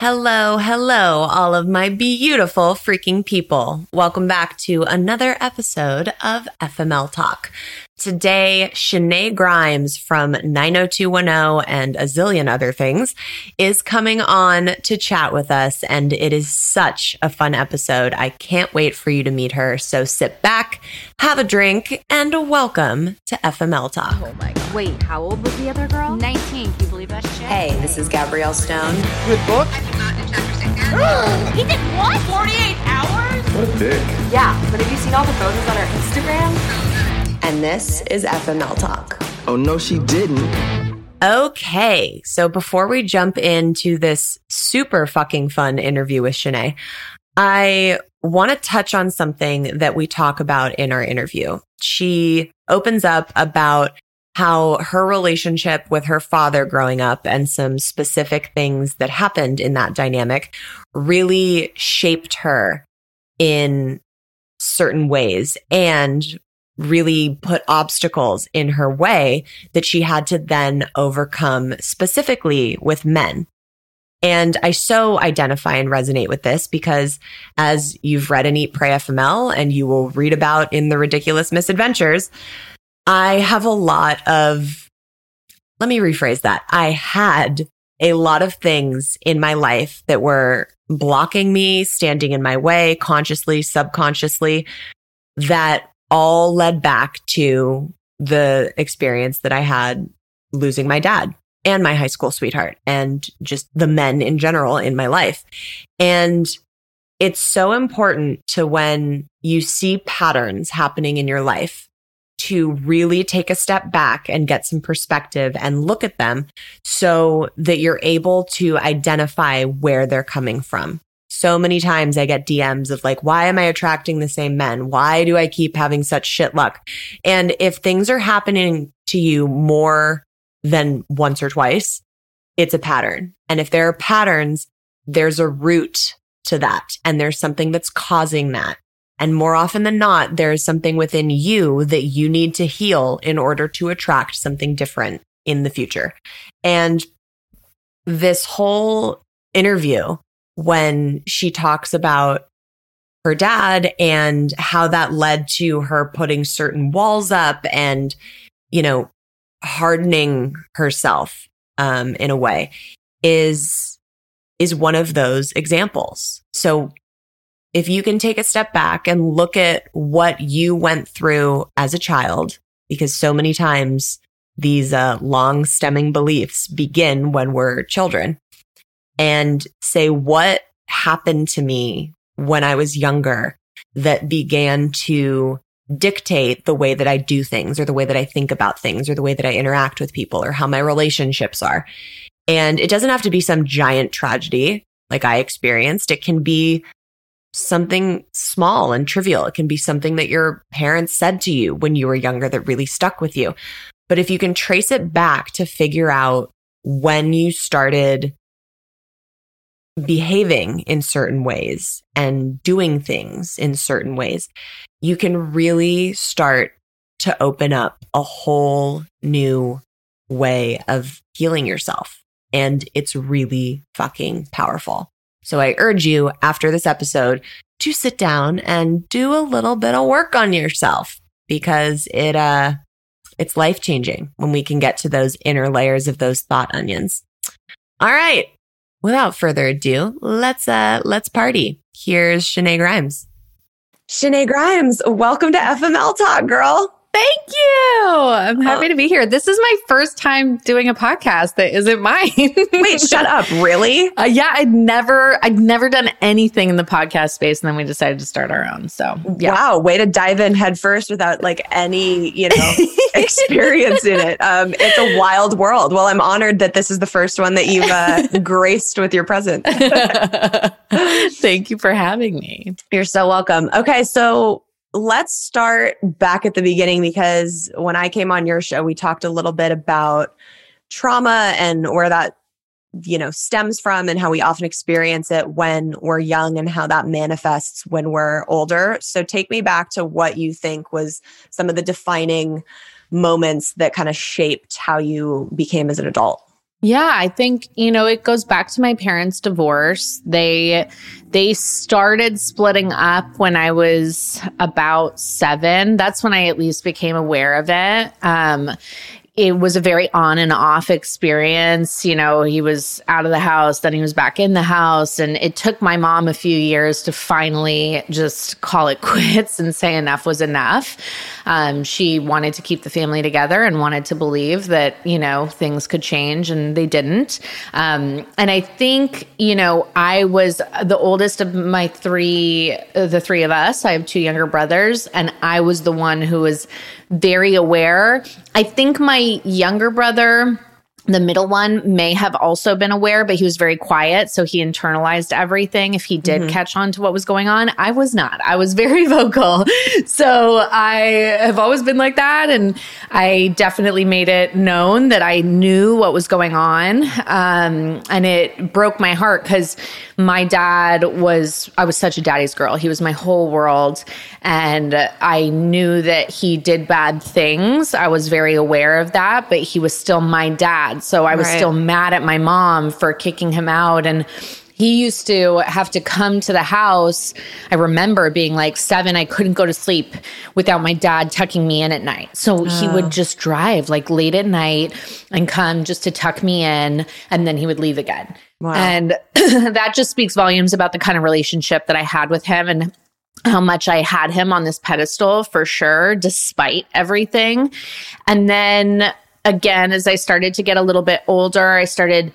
Hello, hello, all of my beautiful freaking people. Welcome back to another episode of FML Talk. Today, Shenae Grimes from 90210 and a zillion other things is coming on to chat with us. And it is such a fun episode. I can't wait for you to meet her. So sit back, have a drink, and welcome to FML Talk. Oh my God. Wait, how old was the other girl? 19. Can you believe that shit? Hey, this is Gabrielle Stone. Good book? he did what? 48 hours? What a dick. Yeah, but have you seen all the photos on her Instagram? And this is FML Talk. Oh, no, she didn't. Okay, so before we jump into this super fucking fun interview with Shenae, I want to touch on something that we talk about in our interview. She opens up about how her relationship with her father growing up and some specific things that happened in that dynamic really shaped her in certain ways and really put obstacles in her way that she had to then overcome specifically with men. And I so identify and resonate with this because as you've read in Eat Pray FML and you will read about in the ridiculous misadventures, I have a lot of, let me rephrase that. I had a lot of things in my life that were blocking me, standing in my way, consciously, subconsciously, that all led back to the experience that I had losing my dad and my high school sweetheart and just the men in general in my life. And it's so important to when you see patterns happening in your life to really take a step back and get some perspective and look at them so that you're able to identify where they're coming from. So many times I get DMs of like, why am I attracting the same men? Why do I keep having such shit luck? And if things are happening to you more than once or twice, it's a pattern. And if there are patterns, there's a root to that and there's something that's causing that. And more often than not, there's something within you that you need to heal in order to attract something different in the future. And this whole interview, when she talks about her dad and how that led to her putting certain walls up and, you know, hardening herself um, in a way is is one of those examples. So if you can take a step back and look at what you went through as a child, because so many times these uh, long stemming beliefs begin when we're children and say, what happened to me when I was younger that began to dictate the way that I do things or the way that I think about things or the way that I interact with people or how my relationships are. And it doesn't have to be some giant tragedy like I experienced. It can be something small and trivial. It can be something that your parents said to you when you were younger that really stuck with you. But if you can trace it back to figure out when you started behaving in certain ways and doing things in certain ways, you can really start to open up a whole new way of healing yourself. And it's really fucking powerful. So I urge you after this episode to sit down and do a little bit of work on yourself because it, uh, it's life changing when we can get to those inner layers of those thought onions. All right. Without further ado, let's, uh, let's party. Here's Shenae Grimes. Shenae Grimes, welcome to FML Talk, girl. Thank you. I'm happy to be here. This is my first time doing a podcast that isn't mine. Wait, shut up. Really? Uh, yeah, I'd never, I'd never done anything in the podcast space, and then we decided to start our own. So, yeah. Wow, way to dive in head first without like any, you know, experience in it. Um, it's a wild world. Well, I'm honored that this is the first one that you've uh, graced with your presence. Thank you for having me. You're so welcome. Okay, so let's start back at the beginning because when I came on your show, we talked a little bit about trauma and where that you know stems from and how we often experience it when we're young and how that manifests when we're older. So take me back to what you think was some of the defining moments that kind of shaped how you became as an adult yeah, I think, you know, it goes back to my parents' divorce. They they started splitting up when I was about 7. That's when I at least became aware of it. Um it was a very on and off experience. You know, he was out of the house, then he was back in the house. And it took my mom a few years to finally just call it quits and say enough was enough. Um, she wanted to keep the family together and wanted to believe that, you know, things could change and they didn't. Um, and I think, you know, I was the oldest of my three, the three of us. I have two younger brothers, and I was the one who was very aware. I think my younger brother, the middle one may have also been aware, but he was very quiet. So he internalized everything. If he did mm-hmm. catch on to what was going on, I was not. I was very vocal. So I have always been like that. And I definitely made it known that I knew what was going on. Um, and it broke my heart because my dad was, I was such a daddy's girl. He was my whole world. And I knew that he did bad things. I was very aware of that, but he was still my dad. So I was right. still mad at my mom for kicking him out. And he used to have to come to the house. I remember being like seven, I couldn't go to sleep without my dad tucking me in at night. So oh. he would oh. just drive like late at night and come just to tuck me in, and then he would leave again. Wow. And that just speaks volumes about the kind of relationship that I had with him and how much I had him on this pedestal for sure, despite everything. And then again, as I started to get a little bit older, I started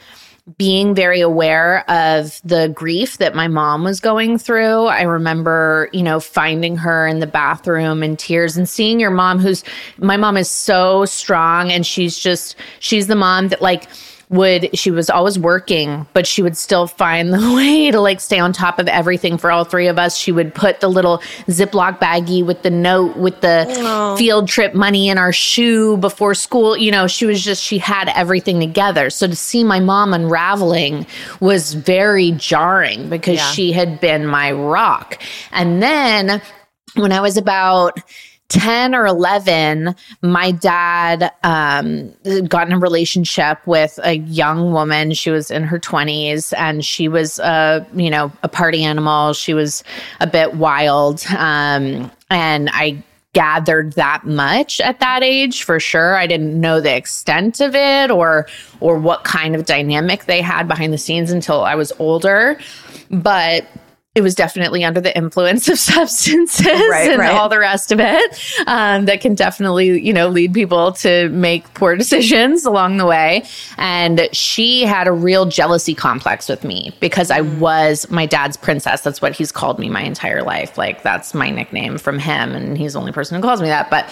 being very aware of the grief that my mom was going through. I remember, you know, finding her in the bathroom in tears and seeing your mom, who's my mom is so strong and she's just, she's the mom that like, would she was always working but she would still find the way to like stay on top of everything for all three of us she would put the little ziploc baggie with the note with the oh. field trip money in our shoe before school you know she was just she had everything together so to see my mom unraveling was very jarring because yeah. she had been my rock and then when i was about 10 or 11, my dad um, got in a relationship with a young woman. She was in her 20s and she was, a, you know, a party animal. She was a bit wild. Um, and I gathered that much at that age for sure i didn't know the extent of it or or what kind of dynamic they had behind the scenes until i was older but it was definitely under the influence of substances right, and right. all the rest of it um, that can definitely you know lead people to make poor decisions along the way and she had a real jealousy complex with me because i mm. was my dad's princess that's what he's called me my entire life like that's my nickname from him and he's the only person who calls me that but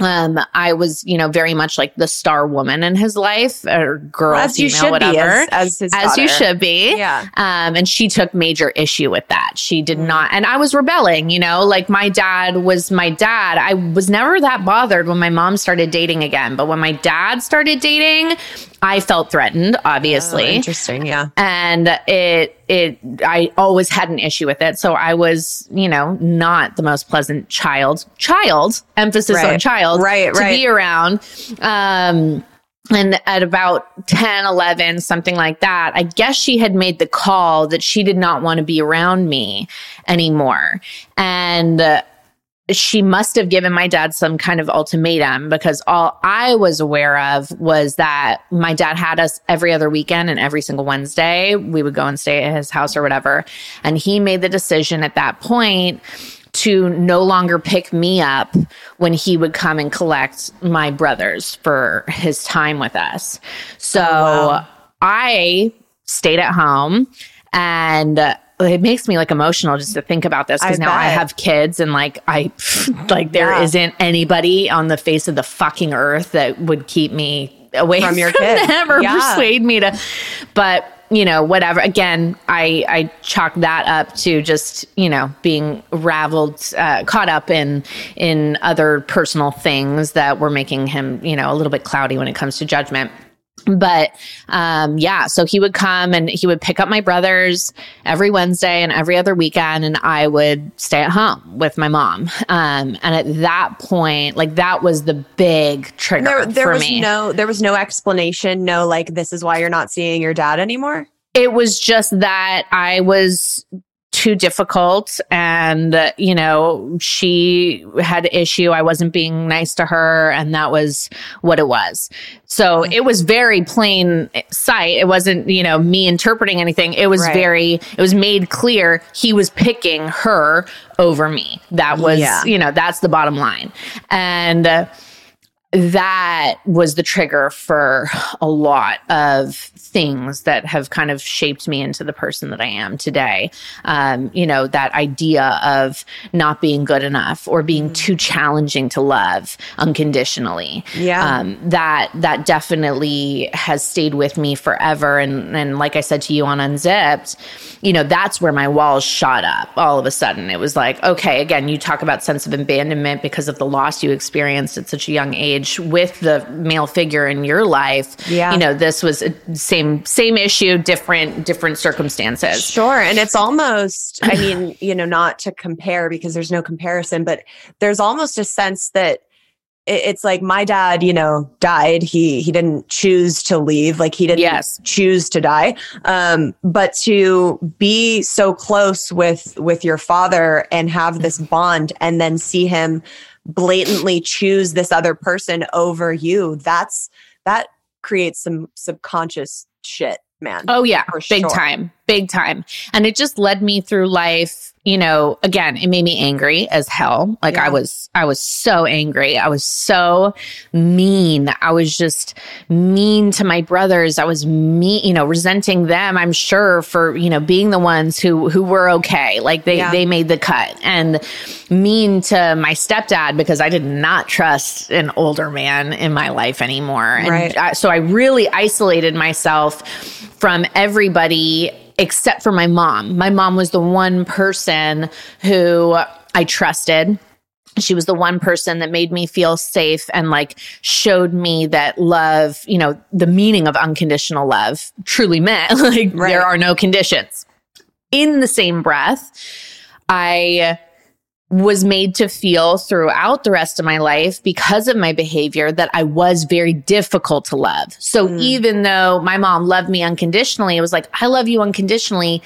um, I was, you know, very much like the star woman in his life, or girl, as female, you should whatever, be, as, as, as you should be. Yeah. Um, and she took major issue with that. She did mm. not, and I was rebelling. You know, like my dad was my dad. I was never that bothered when my mom started dating again, but when my dad started dating, I felt threatened, obviously. Oh, interesting, yeah. And it it I always had an issue with it. So I was, you know, not the most pleasant child. Child, emphasis right. on child. Right, to right. be around. Um and at about 10, 11, something like that, I guess she had made the call that she did not want to be around me anymore. And uh, she must have given my dad some kind of ultimatum because all I was aware of was that my dad had us every other weekend and every single Wednesday we would go and stay at his house or whatever. And he made the decision at that point to no longer pick me up when he would come and collect my brothers for his time with us. So Oh, wow. I stayed at home and it makes me like emotional just to think about this because now I have kids and like I like there Yeah. not anybody on the face of the fucking earth that would keep me away From from, your kids. them or Yeah. persuade me to but you know whatever again i i chalk that up to just you know being raveled uh, caught up in in other personal things that were making him you know a little bit cloudy when it comes to judgment but um yeah so he would come and he would pick up my brothers every wednesday and every other weekend and i would stay at home with my mom um and at that point like that was the big trigger There, there for was me no, there was no explanation. No, like this is why you're not seeing your dad anymore. it was just that I was too difficult. And uh, you know she had issue. I wasn't being nice to her and that was what it was. So it was very plain sight. It wasn't you know me interpreting anything. It was Right. very it was made clear he was picking her over me. That was Yeah. you know that's the bottom line. And uh, that was the trigger for a lot of things that have kind of shaped me into the person that I am today. Um, you know, that idea of not being good enough or being too challenging to love unconditionally. Yeah. Um, that that definitely has stayed with me forever. And and like I said to you on Unzipped, you know, that's where my walls shot up all of a sudden. It was like, okay, again, you talk about sense of abandonment because of the loss you experienced at such a young age with the male figure in your life. Yeah. You know, this was a same same issue, different different circumstances. Sure. And it's almost, I mean, you know, not to compare because there's no comparison, but there's almost a sense that it's like my dad, you know, died. He he didn't choose to leave. Like he didn't Yes. choose to die. Um, but to be so close with with your father and have this bond and then see him blatantly choose this other person over you, that's that creates some subconscious shit, man. Oh yeah, big sure. time, big time. And it just led me through life, you know, again, it made me angry as hell. Like Yeah. I was I was so angry. I was so mean. I was just mean to my brothers. I was mean, you know, resenting them, I'm sure for, you know, being the ones who who were okay. Like they Yeah. they made the cut. And mean to my stepdad because I did not trust an older man in my life anymore. And Right. I, so I really isolated myself from everybody except for my mom. My mom was the one person who I trusted. She was the one person that made me feel safe and like showed me that love, you know, the meaning of unconditional love truly meant like Right. there are no conditions. In the same breath, I was made to feel throughout the rest of my life because of my behavior that I was very difficult to love. So mm. even though my mom loved me unconditionally, it was like, I love you unconditionally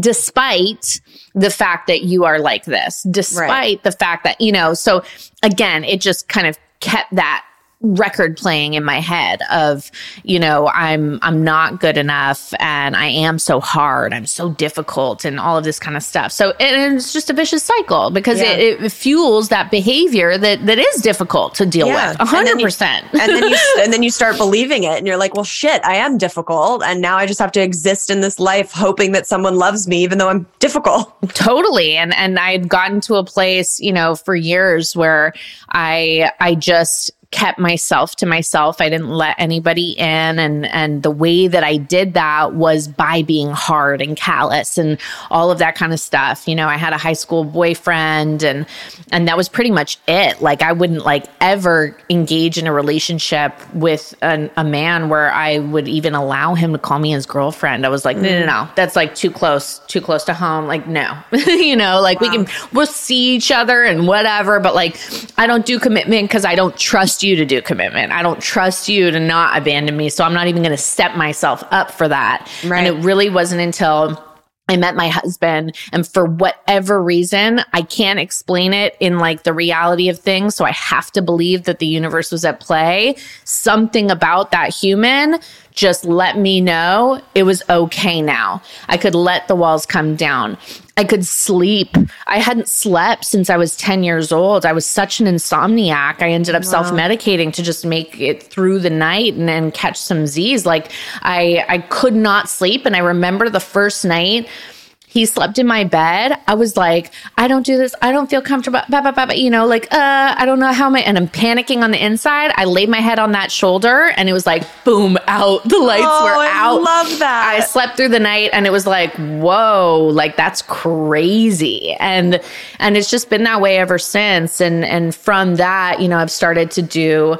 despite the fact that you are like this, despite Right. the fact that, you know, so again, it just kind of kept that record playing in my head of you know i'm i'm not good enough and i am so hard i'm so difficult and all of this kind of stuff. So and it's just a vicious cycle because Yeah. it, it fuels that behavior that that is difficult to deal Yeah. with. And then you- 100% and then you and then you start believing it and you're like well shit i am difficult and now i just have to exist in this life hoping that someone loves me even though i'm difficult. Totally. And and i'd gotten to a place you know for years where i i just kept myself to myself. I didn't let anybody in and and the way that i did that was by being hard and callous and all of that kind of stuff. You know i had a high school boyfriend and and that was pretty much it. Like i wouldn't like ever engage in a relationship with an, a man where i would even allow him to call me his girlfriend. I was like no no no. Mm. That's like too close too close to home. Like no. You know like we can we'll see each other and whatever but like i don't do commitment because i don't trust you to do commitment i don't trust you to not abandon me so i'm not even going to set myself up for that Right. and it really wasn't until I met my husband and for whatever reason, I can't explain it in like the reality of things. So I have to believe that the universe was at play. Something about that human just let me know it was okay now. I could let the walls come down. I could sleep. I hadn't slept since I was 10 years old. I was such an insomniac. I ended up self medicating to just make it through the night and then catch some Z's. Like I, I could not sleep. And I remember the first night he slept in my bed. I was like, I don't do this. I don't feel comfortable. Bah, bah, bah, you know, like, uh, I don't know how my, and I'm panicking on the inside. I laid my head on that shoulder and it was like, boom, out. The lights Oh, were out. I love that. I slept through the night and it was like, whoa, like that's crazy. And, and it's just been that way ever since. And, and from that, you know, I've started to do,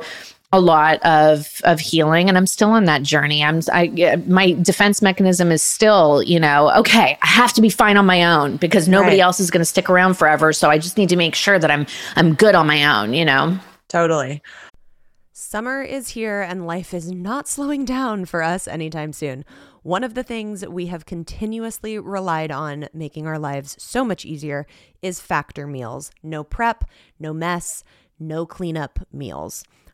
a lot of of healing and I'm still on that journey. I'm I my defense mechanism is still, you know, okay, I have to be fine on my own because nobody Right. else is going to stick around forever, so I just need to make sure that I'm I'm good on my own, you know. Totally. Summer is here and life is not slowing down for us anytime soon. One of the things we have continuously relied on making our lives so much easier is factor meals. No prep, no mess, no cleanup meals.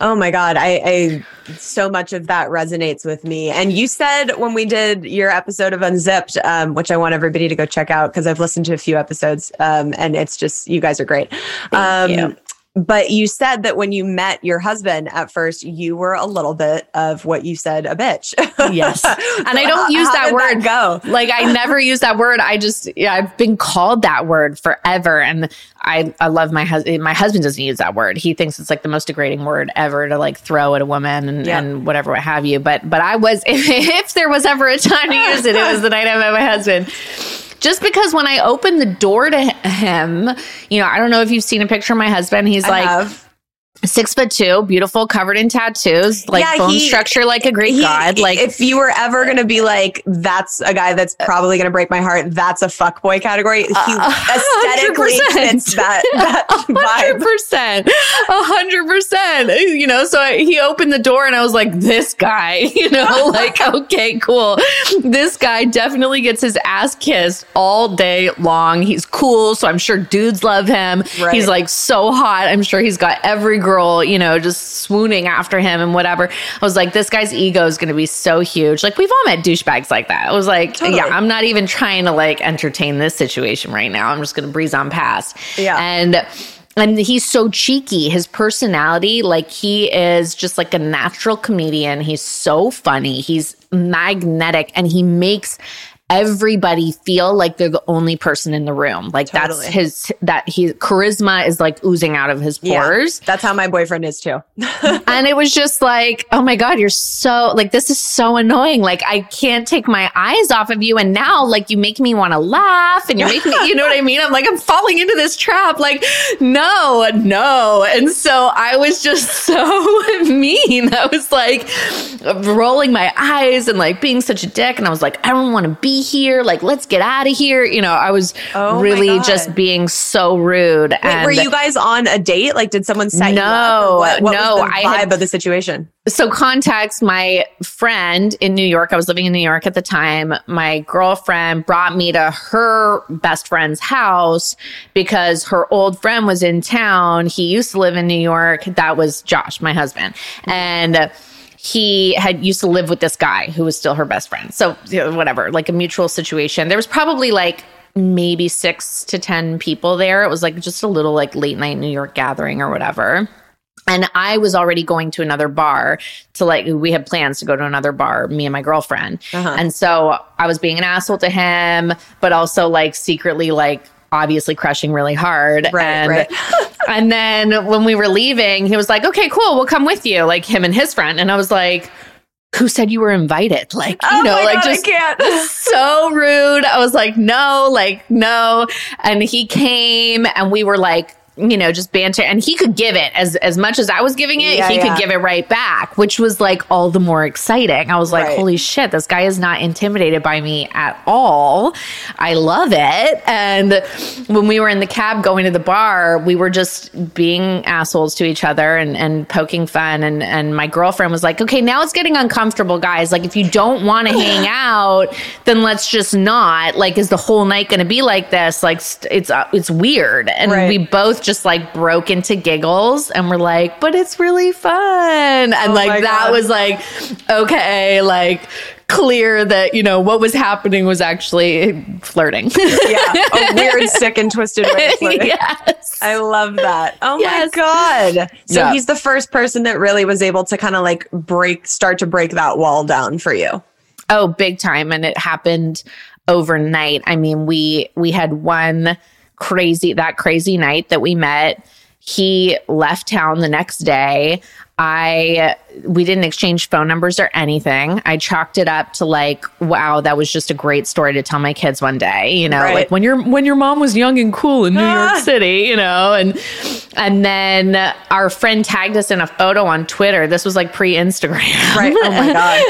Oh my God. I, I so much of that resonates with me. And you said when we did your episode of Unzipped, um, which I want everybody to go check out because I've listened to a few episodes um, and it's just, you guys are great. Um, you. But you said that when you met your husband at first, you were a little bit of what you said, a bitch. Yes. And I don't use that word. go. Like I never use that word. I just yeah, I've been called that word forever, and I I love my husband. My husband doesn't use that word. He thinks it's like the most degrading word ever to like throw at a woman and, Yeah. and whatever what have you. But but I was if, if there was ever a time to use it, it was the night I met my husband. Just because when I opened the door to him, you know, I don't know if you've seen a picture of my husband. He's I like have. Six foot two, beautiful, covered in tattoos, like Yeah, bone he- structure like a Greek He- god. Like if you were ever to be like, that's a guy that's uh, probably going to break my heart. That's a fuck boy category. He uh, aesthetically 100%. fits that, that hundred vibe. percent, hundred percent. You know, so I, he opened the door and I was like, "This guy," you know, like, okay, cool. This guy definitely gets his ass kissed all day long. He's cool, so I'm sure dudes love him. Right. He's like so hot. I'm sure he's got every girl, you know, just swooning after him and whatever. I was like, this guy's ego is going to be so huge. Like we've all met douchebags like that. I was like, Totally. yeah, I'm not even trying to like entertain this situation right now. I'm just going to breeze on past. Yeah. And and he's so cheeky. His personality, like he is just like a natural comedian. He's so funny. He's magnetic and he makes everybody feel like they're the only person in the room. Like Totally. that's his that he charisma is like oozing out of his Yeah, pores. that's how my boyfriend is too. And it was just like, oh my God, you're so like this is so annoying. Like I can't take my eyes off of you. And now like you make me want to laugh and you're making me, you know what I mean? I'm like, I'm falling into this trap. Like, no, no. And so I was just so mean. I was like rolling my eyes and like being such a dick. And I was like, I don't want to be here. Like, let's get out of here. You know, I was Oh really just being so rude. Wait, and were you guys on a date? Like, did someone set you up? No, what, what no, was the I vibe had- of the situation? so context my friend in new york i was living in new york at the time my girlfriend brought me to her best friend's house because her old friend was in town he used to live in new york that was josh my husband and he had used to live with this guy who was still her best friend so you know, whatever like a mutual situation there was probably like maybe six to ten people there it was like just a little like late night new york gathering or whatever And I was already going to another bar to like, we had plans to go to another bar, me and my girlfriend. Uh-huh. And so I was being an asshole to him, but also like secretly, like, obviously crushing really hard. Right, and, right. and then when we were leaving, he was like, okay, cool, we'll come with you, like him and his friend. And I was like, who said you were invited? Like, you Oh know, like God, I just can't. so rude. I was like, no, like, no. And he came and we were like, you know, just banter. And he could give it as as much as I was giving it, Yeah, he yeah. could give it right back, which was like all the more exciting. I was like, Right. holy shit, this guy is not intimidated by me at all. I love it. And when we were in the cab going to the bar, we were just being assholes to each other and, and poking fun. And, and my girlfriend was like, okay, now it's getting uncomfortable, guys. Like, if you don't want to hang out, then let's just not. Like, is the whole night going to be like this? Like, st- it's, uh, it's weird. And Right. we both just like broke into giggles and we're like, but it's really fun. And Oh like, that God. was like, okay, like, clear that you know what was happening was actually flirting yeah, a weird, sick, and twisted way of flirting. yes I love that. Oh Yes. my god! So Yeah. he's the first person that really was able to kind of like break, start to break that wall down for you. Oh, big time. And it happened overnight. I mean, we we had one crazy that crazy night that we met. He left town the next day. I we didn't exchange phone numbers or anything. I chalked it up to like, wow, that was just a great story to tell my kids one day, you know, Right. like when your when your mom was young and cool in New Ah. York City, you know, and and then our friend tagged us in a photo on Twitter. This was like pre-Instagram. Right? Oh my god!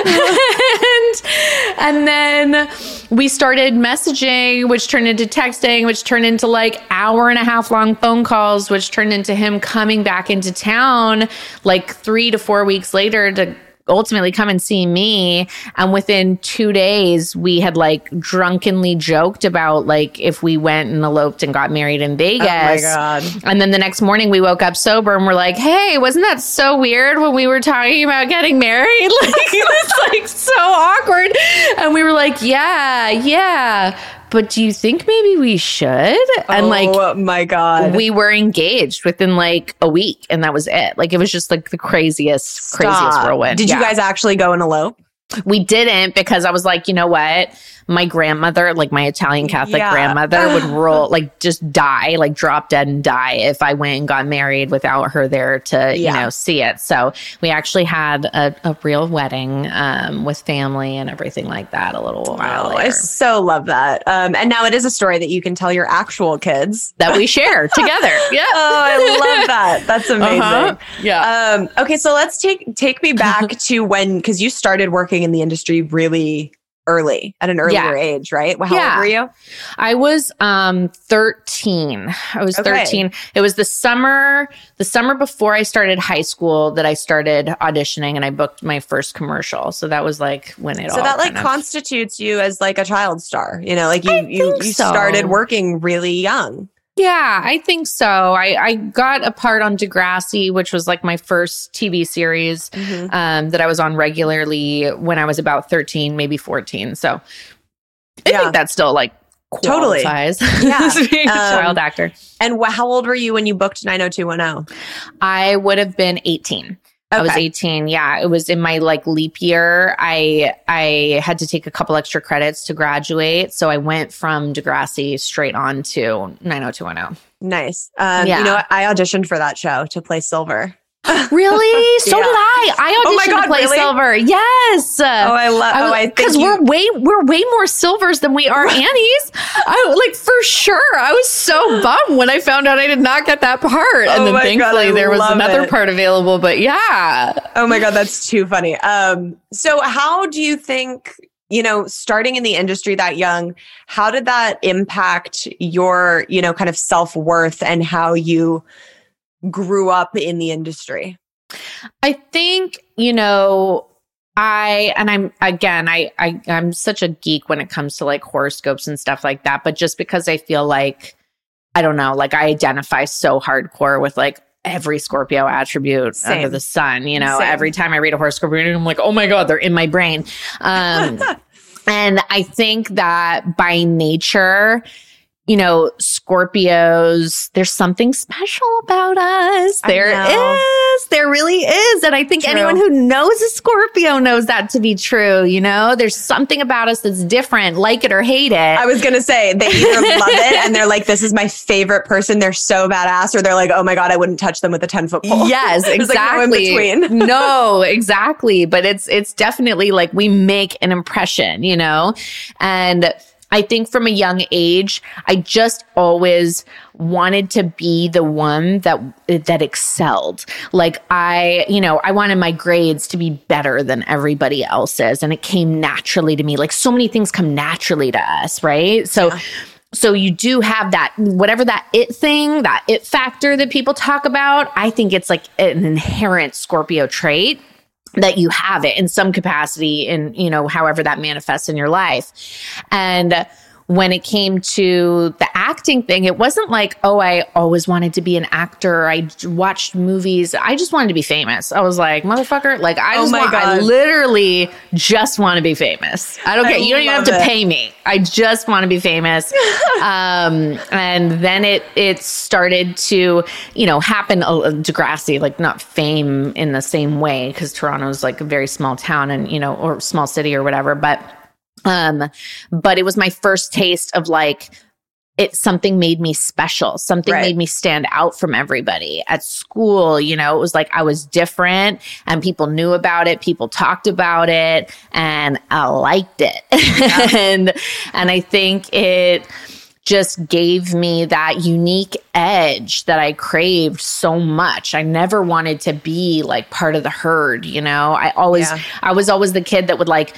and and then we started messaging which turned into texting which turned into like hour and a half long phone calls which turned into him coming back into town like 3 to 4 weeks later to ultimately come and see me and within 2 days we had like drunkenly joked about like if we went and eloped and got married in Vegas Oh my god! and then the next morning we woke up sober and we're like, hey, wasn't that so weird when we were talking about getting married? Like it was like so awkward. And we were like, yeah, yeah. But do you think maybe we should? And like oh my god! we were engaged within like a week and that was it. Like it was just like the craziest, craziest whirlwind. Did you guys actually go and elope? We didn't because I was like, you know what? My grandmother, like my Italian Catholic Yeah. grandmother, would roll, like just die, like drop dead and die if I went and got married without her there to, you know, see it. So we actually had a, a real wedding um, with family and everything like that a little while Oh, I so love that. Um, and now it is a story that you can tell your actual kids. that we share together. Yeah. Oh, I love that. That's amazing. Uh-huh. Yeah. Um, okay, so let's take take me back to when because you started working in the industry really early at an earlier Yeah. age, right? How Yeah. old were you? I was um 13. I was Okay. 13. It was the summer the summer before I started high school that I started auditioning and I booked my first commercial. So that was like when it all So that like of- constitutes you as like a child star. You know, like you I you you so. started working really young. Yeah, I think so. I, I got a part on Degrassi, which was like my first TV series Mm-hmm. um, that I was on regularly when I was about 13, maybe 14. So I Yeah. think that's still like Totally. Yeah. as being a Um, child actor. And wh- how old were you when you booked 90210? I would have been 18. I was 18. Yeah, it was in my like leap year. I I had to take a couple extra credits to graduate, so I went from Degrassi straight on to 90210. Nice. Um, Yeah. You know? I auditioned for that show to play Silver. Really? So Yeah. did I. I Oh auditioned my God, to play really? Silver. Yes. Oh, I love. Oh, I think because we're way we're way more silvers than we are Annies. I like for sure. I was so bummed when I found out I did not get that part, and Oh then my God, thankfully there was another it. part available. But yeah, Oh my god, that's too funny. Um, so how do you think, you know, starting in the industry that young, how did that impact your, you know, kind of self-worth and how you grew up in the industry? I think, you know, I and I'm again, I, I I'm such a geek when it comes to like horoscopes and stuff like that. But just because I feel like I don't know, like I identify so hardcore with like every Scorpio attribute Same. under the sun. You know, Same. every time I read a horoscope reading, I'm like, oh my god, they're in my brain. Um, and I think that by nature, you know, Scorpios, there's something special about us. There is. There know. is. There really is. And I think True. anyone who knows a Scorpio knows that to be true. You know, there's something about us that's different, like it or hate it. I was gonna say they either love it and they're like, "This is my favorite person. They're so badass," or they're like, "Oh my god, I wouldn't touch them with a ten foot pole." Yes, There's, like, no exactly. no, exactly. But it's it's definitely like we make an impression, you know? And I think from a young age, I just always wanted to be the one that that excelled. Like I, you know, I wanted my grades to be better than everybody else's and it came naturally to me. Like so many things come naturally to us, right? So so you do have that whatever that it thing, that it factor that people talk about. I think it's like an inherent Scorpio trait that you have it in some capacity in you know however that manifests in your life. And when it came to the acting thing it wasn't like oh i always wanted to be an actor. I watched movies. I just wanted to be famous. I was like motherfucker like i Oh just my want, i literally just want to be famous. i don't I care. You don't even have to it. pay me. I just want to be famous. Um and then it it started to you know happen a degrassi like not fame in the same way because toronto's like a very small town and you know or small city or whatever but um but it was my first taste of like it something made me special something Right. made me stand out from everybody at school you know it was like i was different and people knew about it people talked about it and i liked it and and i think it just gave me that unique edge that I craved so much. I never wanted to be like part of the herd, you know. I always Yeah. I was always the kid that would like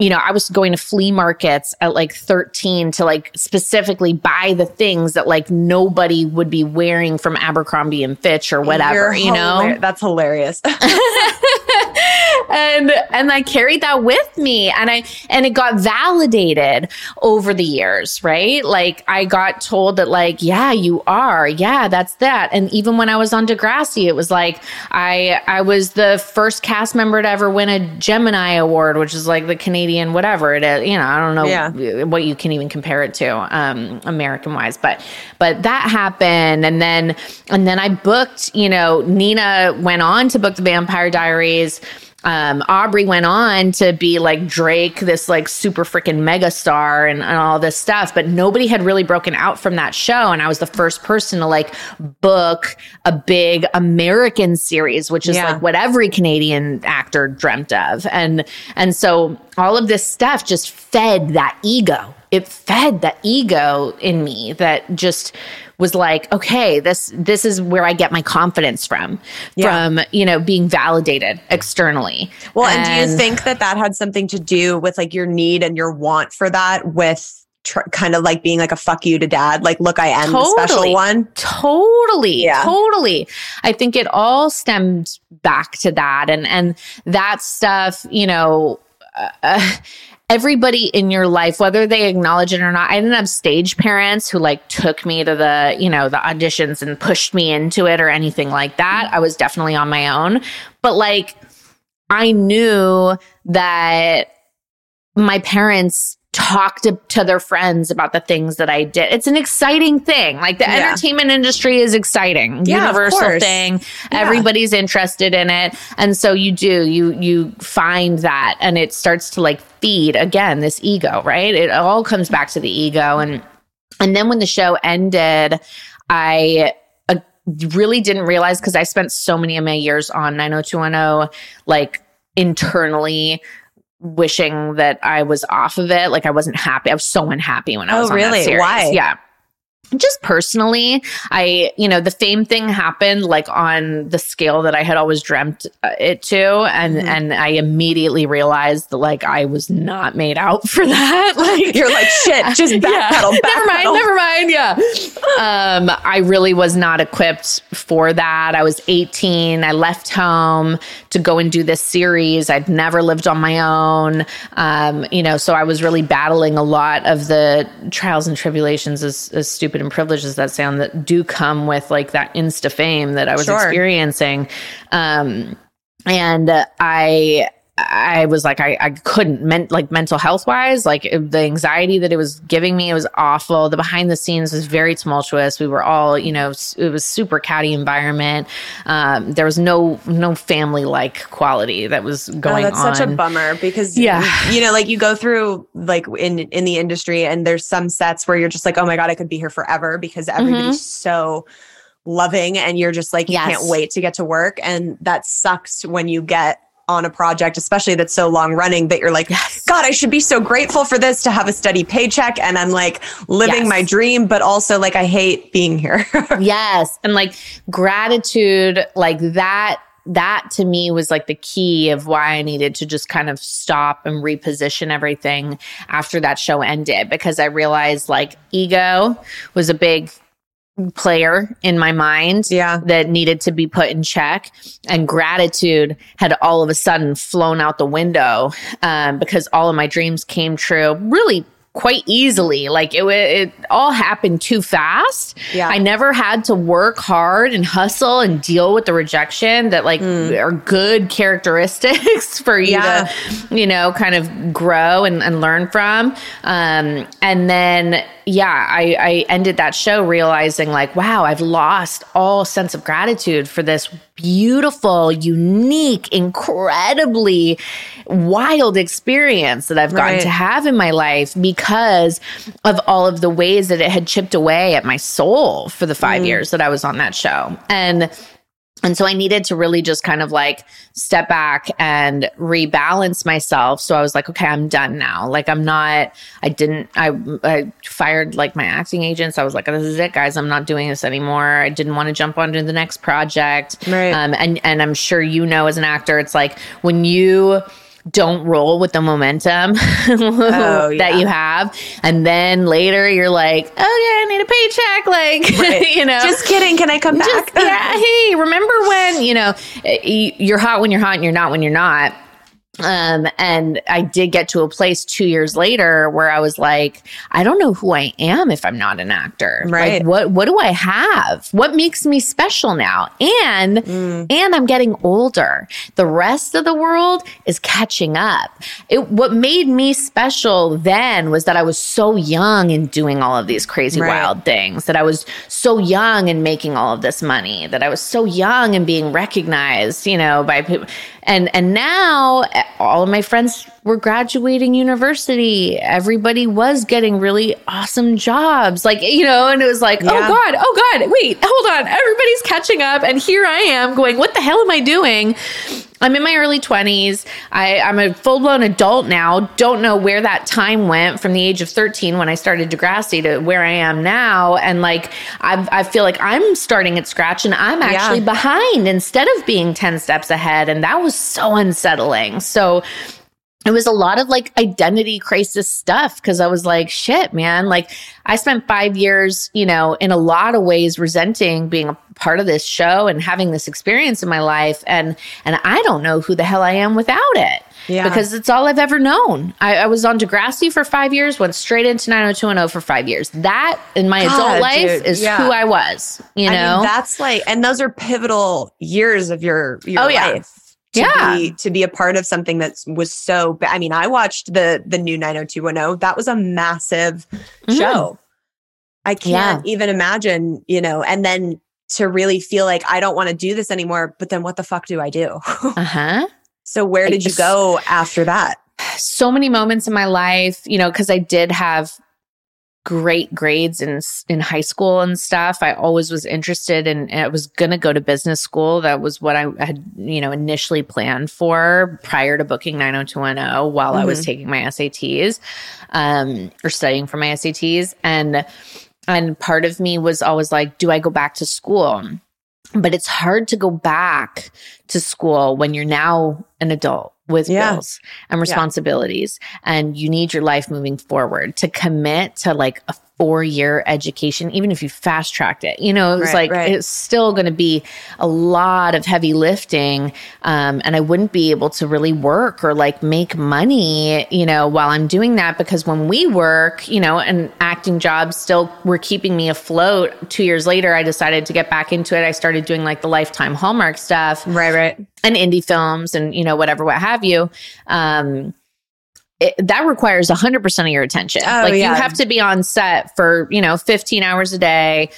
you know, I was going to flea markets at like 13 to like specifically buy the things that like nobody would be wearing from Abercrombie and Fitch or whatever, You're you know? hilar- that's hilarious. and and I carried that with me and I and it got validated over the years, right? Like I got told that like, yeah, you are. Yeah, that's that. And even when I was on Degrassi, it was like I I was the first cast member to ever win a Gemini award, which is like the Canadian whatever it is. You know, I don't know Yeah. what you can even compare it to um American wise, but but that happened and then and then I booked, you know, Nina went on to book the Vampire Diaries um, Aubrey went on to be like Drake, this like super freaking mega star and, and all this stuff, but nobody had really broken out from that show. And I was the first person to like book a big American series, which is Yeah. like what every Canadian actor dreamt of. And, and so all of this stuff just fed that ego. It fed that ego in me that just was like, okay, this this is where I get my confidence from, Yeah. from you know being validated externally. well, and, do you think that that had something to do with like your need and your want for that with tr- kind of like being like a fuck you to dad? Like, look, I am the special one. Totally, Yeah. totally. I think it all stemmed back to that, and and that stuff, you know. Uh, everybody in your life whether they acknowledge it or not i didn't have stage parents who like took me to the you know the auditions and pushed me into it or anything like that. I was definitely on my own. But like i knew that my parents talked to, to their friends about the things that I did. It's an exciting thing. Like the Yeah. entertainment industry is exciting. Yeah, Universal thing. Yeah. Everybody's interested in it. And so you do, you you find that and it starts to like feed again this ego, right? It all comes back to the ego and and then when the show ended, I uh, really didn't realize because I spent so many of my years on 90210 like internally wishing that I was off of it. Like I wasn't happy. I was so unhappy when I Oh, was on that really? Why? Yeah. Just personally, I, you know, the fame thing happened like on the scale that I had always dreamt uh, it to. And, Mm-hmm. and I immediately realized that like I was not made out for that. Like, You're like, shit, just backpedal, yeah. Never mind, never mind. Yeah. Um, I really was not equipped for that. I was 18. I left home to go and do this series. I'd never lived on my own. Um, you know, so I was really battling a lot of the trials and tribulations, as, as stupid and privileged as that sound, that do come with like that insta fame that I was Sure. experiencing. Um, and uh, I I was like, I, I couldn't meant like mental health wise, like the anxiety that it was giving me, it was awful. The behind the scenes was very tumultuous. We were all, you know, it was super catty environment. Um, there was no, no family like quality that was Oh, going that's on. such a bummer because Yeah. you know, like you go through like in in the industry, and there's some sets where you're just like, oh my god, I could be here forever because everybody's so loving, and you're just like, you Yes. can't wait to get to work, and that sucks when you get on a project, especially that's so long running that you're like, God, I should be so grateful for this to have a steady paycheck, and I'm like living Yes. my dream, but also like I hate being here. yes and like gratitude like that that to me was like the key of why I needed to just kind of stop and reposition everything after that show ended because I realized like ego was a big player in my mind Yeah. that needed to be put in check and gratitude had all of a sudden flown out the window um, because all of my dreams came true really quite easily like it, it all happened too fast Yeah. i never had to work hard and hustle and deal with the rejection that like are good characteristics for you Yeah. to you know kind of grow and, and learn from um, and then yeah I, I ended that show realizing like wow i've lost all sense of gratitude for this beautiful unique incredibly wild experience that i've gotten Right. to have in my life because of all of the ways that it had chipped away at my soul for the five mm. years that i was on that show and and so I needed to really just kind of like step back and rebalance myself. So I was like, okay, I'm done now. Like I'm not, I didn't, I, I fired like my acting agents. I was like, this is it guys. I'm not doing this anymore. I didn't want to jump onto the next project. Right. Um, and, and I'm sure you know, as an actor, it's like when you, don't roll with the momentum Oh, yeah. that you have. And then later you're like, okay, I need a paycheck. Like, you know, just kidding. Can I come just, back? yeah. Hey, remember when, you know, you're hot when you're hot and you're not when you're not. Um, and I did get to a place two years later where I was like, I don't know who I am if I'm not an actor. Right. Like, what what do I have? What makes me special now? And Mm. and I'm getting older. The rest of the world is catching up. It what made me special then was that I was so young and doing all of these crazy Right. wild things. That I was so young and making all of this money. That I was so young and being recognized, you know, by people. And and now all of my friends were graduating university. Everybody was getting really awesome jobs. Like, you know, and it was like, oh Yeah. oh God, oh God, wait, hold on. Everybody's catching up. And here I am going, what the hell am I doing? I'm in my early 20s. I, I'm a full blown adult now. Don't know where that time went from the age of 13 when I started Degrassi to where I am now. And like, I, I feel like I'm starting at scratch and I'm actually behind instead of being 10 steps ahead. And that was so unsettling. So, it was a lot of like identity crisis stuff because I was like, shit, man. Like, I spent five years, you know, in a lot of ways resenting being a part of this show and having this experience in my life. And, and I don't know who the hell I am without it. Yeah. Because it's all I've ever known. I, I was on Degrassi for five years, went straight into 90210 for five years. That in my God, adult life dude, is yeah. who I was, you know? I mean, that's like, and those are pivotal years of your your Oh, yeah. To Yeah. be, to be a part of something that was so I mean, I watched the the new 90210. That was a massive Mhm. show. I can't even imagine, you know, and then to really feel like I don't want to do this anymore. But then, what the fuck do I do? uh huh. so, where did you go after that? so many moments in my life, you know, because I did have great grades in in high school and stuff. I always was interested in. I was gonna go to business school. That was what I had, you know, initially planned for prior to booking 90210 while I was taking my SATs, um, or studying for my SATs, and and part of me was always like, do I go back to school? But it's hard to go back to school when you're now an adult with Yeah. bills and responsibilities and you need your life moving forward to commit to like a four year education, even if you fast tracked it. You know, it was Right, like, right. it's still going to be a lot of heavy lifting. Um, and I wouldn't be able to really work or like make money, you know, while I'm doing that because when we work, you know, and acting jobs still were keeping me afloat. Two years later, I decided to get back into it. I started doing like the lifetime Hallmark stuff Right, right. and indie films and you know whatever what have you um it, that requires 100% of your attention Oh, like yeah. you have to be on set for you know 15 hours a day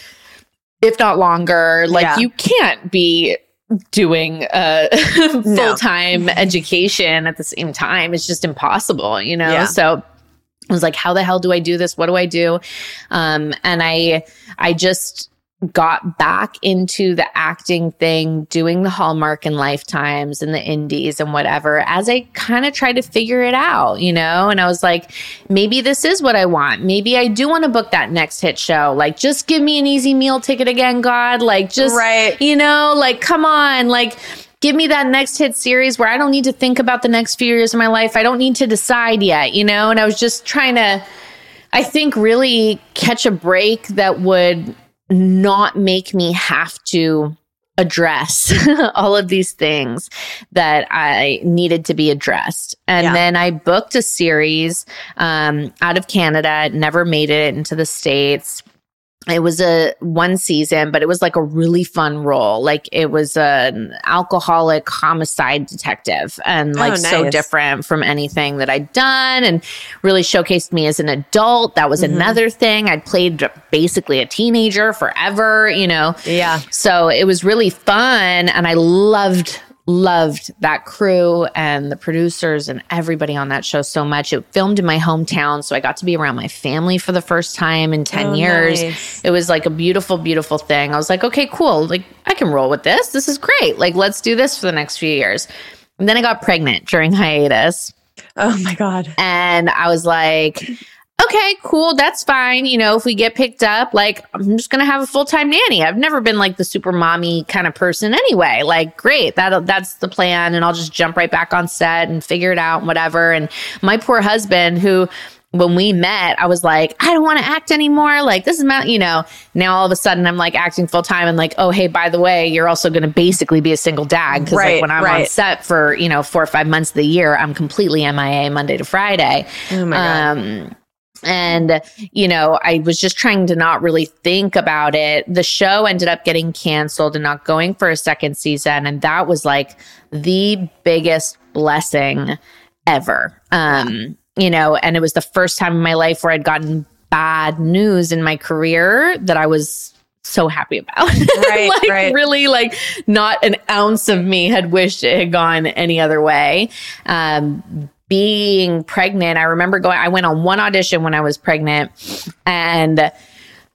if not longer like Yeah. you can't be doing uh full-time education at the same time it's just impossible you know Yeah. so I was like, how the hell do I do this? What do I do? Um, and I, I just got back into the acting thing, doing the Hallmark and Lifetimes and the Indies and whatever as I kind of tried to figure it out, you know? And I was like, maybe this is what I want. Maybe I do want to book that next hit show. Like, just give me an easy meal ticket again, God. Like, just, Right. you know, like, come on. Like, give me that next hit series where I don't need to think about the next few years of my life. I don't need to decide yet, you know? And I was just trying to, I think, really catch a break that would not make me have to address all of these things that I needed to be addressed. And Yeah. then I booked a series um, out of Canada, It never made it into the States. It was a one season, but it was like a really fun role. Like it was an alcoholic homicide detective and oh, like so nice. different from anything that I'd done and really showcased me as an adult. That was mm-hmm. another thing. I'd played basically a teenager forever, you know. Yeah. So it was really fun and I loved loved that crew and the producers and everybody on that show so much. It filmed in my hometown, so I got to be around my family for the first time in 10 Oh, years. nice. It was like a beautiful beautiful thing. I was like, "Okay, cool. Like I can roll with this. This is great. Like let's do this for the next few years." And then I got pregnant during hiatus. Oh my God. And I was like, okay, cool. That's fine. You know, if we get picked up, like, I'm just going to have a full time nanny. I've never been like the super mommy kind of person anyway. Like, great. That, that's the plan. And I'll just jump right back on set and figure it out and whatever. And my poor husband, who, when we met, I was like, I don't want to act anymore. Like, this is my, you know, now all of a sudden I'm like acting full time and like, oh, hey, by the way, you're also going to basically be a single dad. Cause Right, like when I'm on set for, you know, four or five months of the year, I'm completely MIA Monday to Friday. Oh my God. Um, and, you know, I was just trying to not really think about it. The show ended up getting canceled and not going for a second season. And that was like the biggest blessing ever. Um, you know, and it was the first time in my life where I'd gotten bad news in my career that I was so happy about. Right, like right. really like not an ounce of me had wished it had gone any other way. Um being pregnant, I remember going I went on one audition when I was pregnant and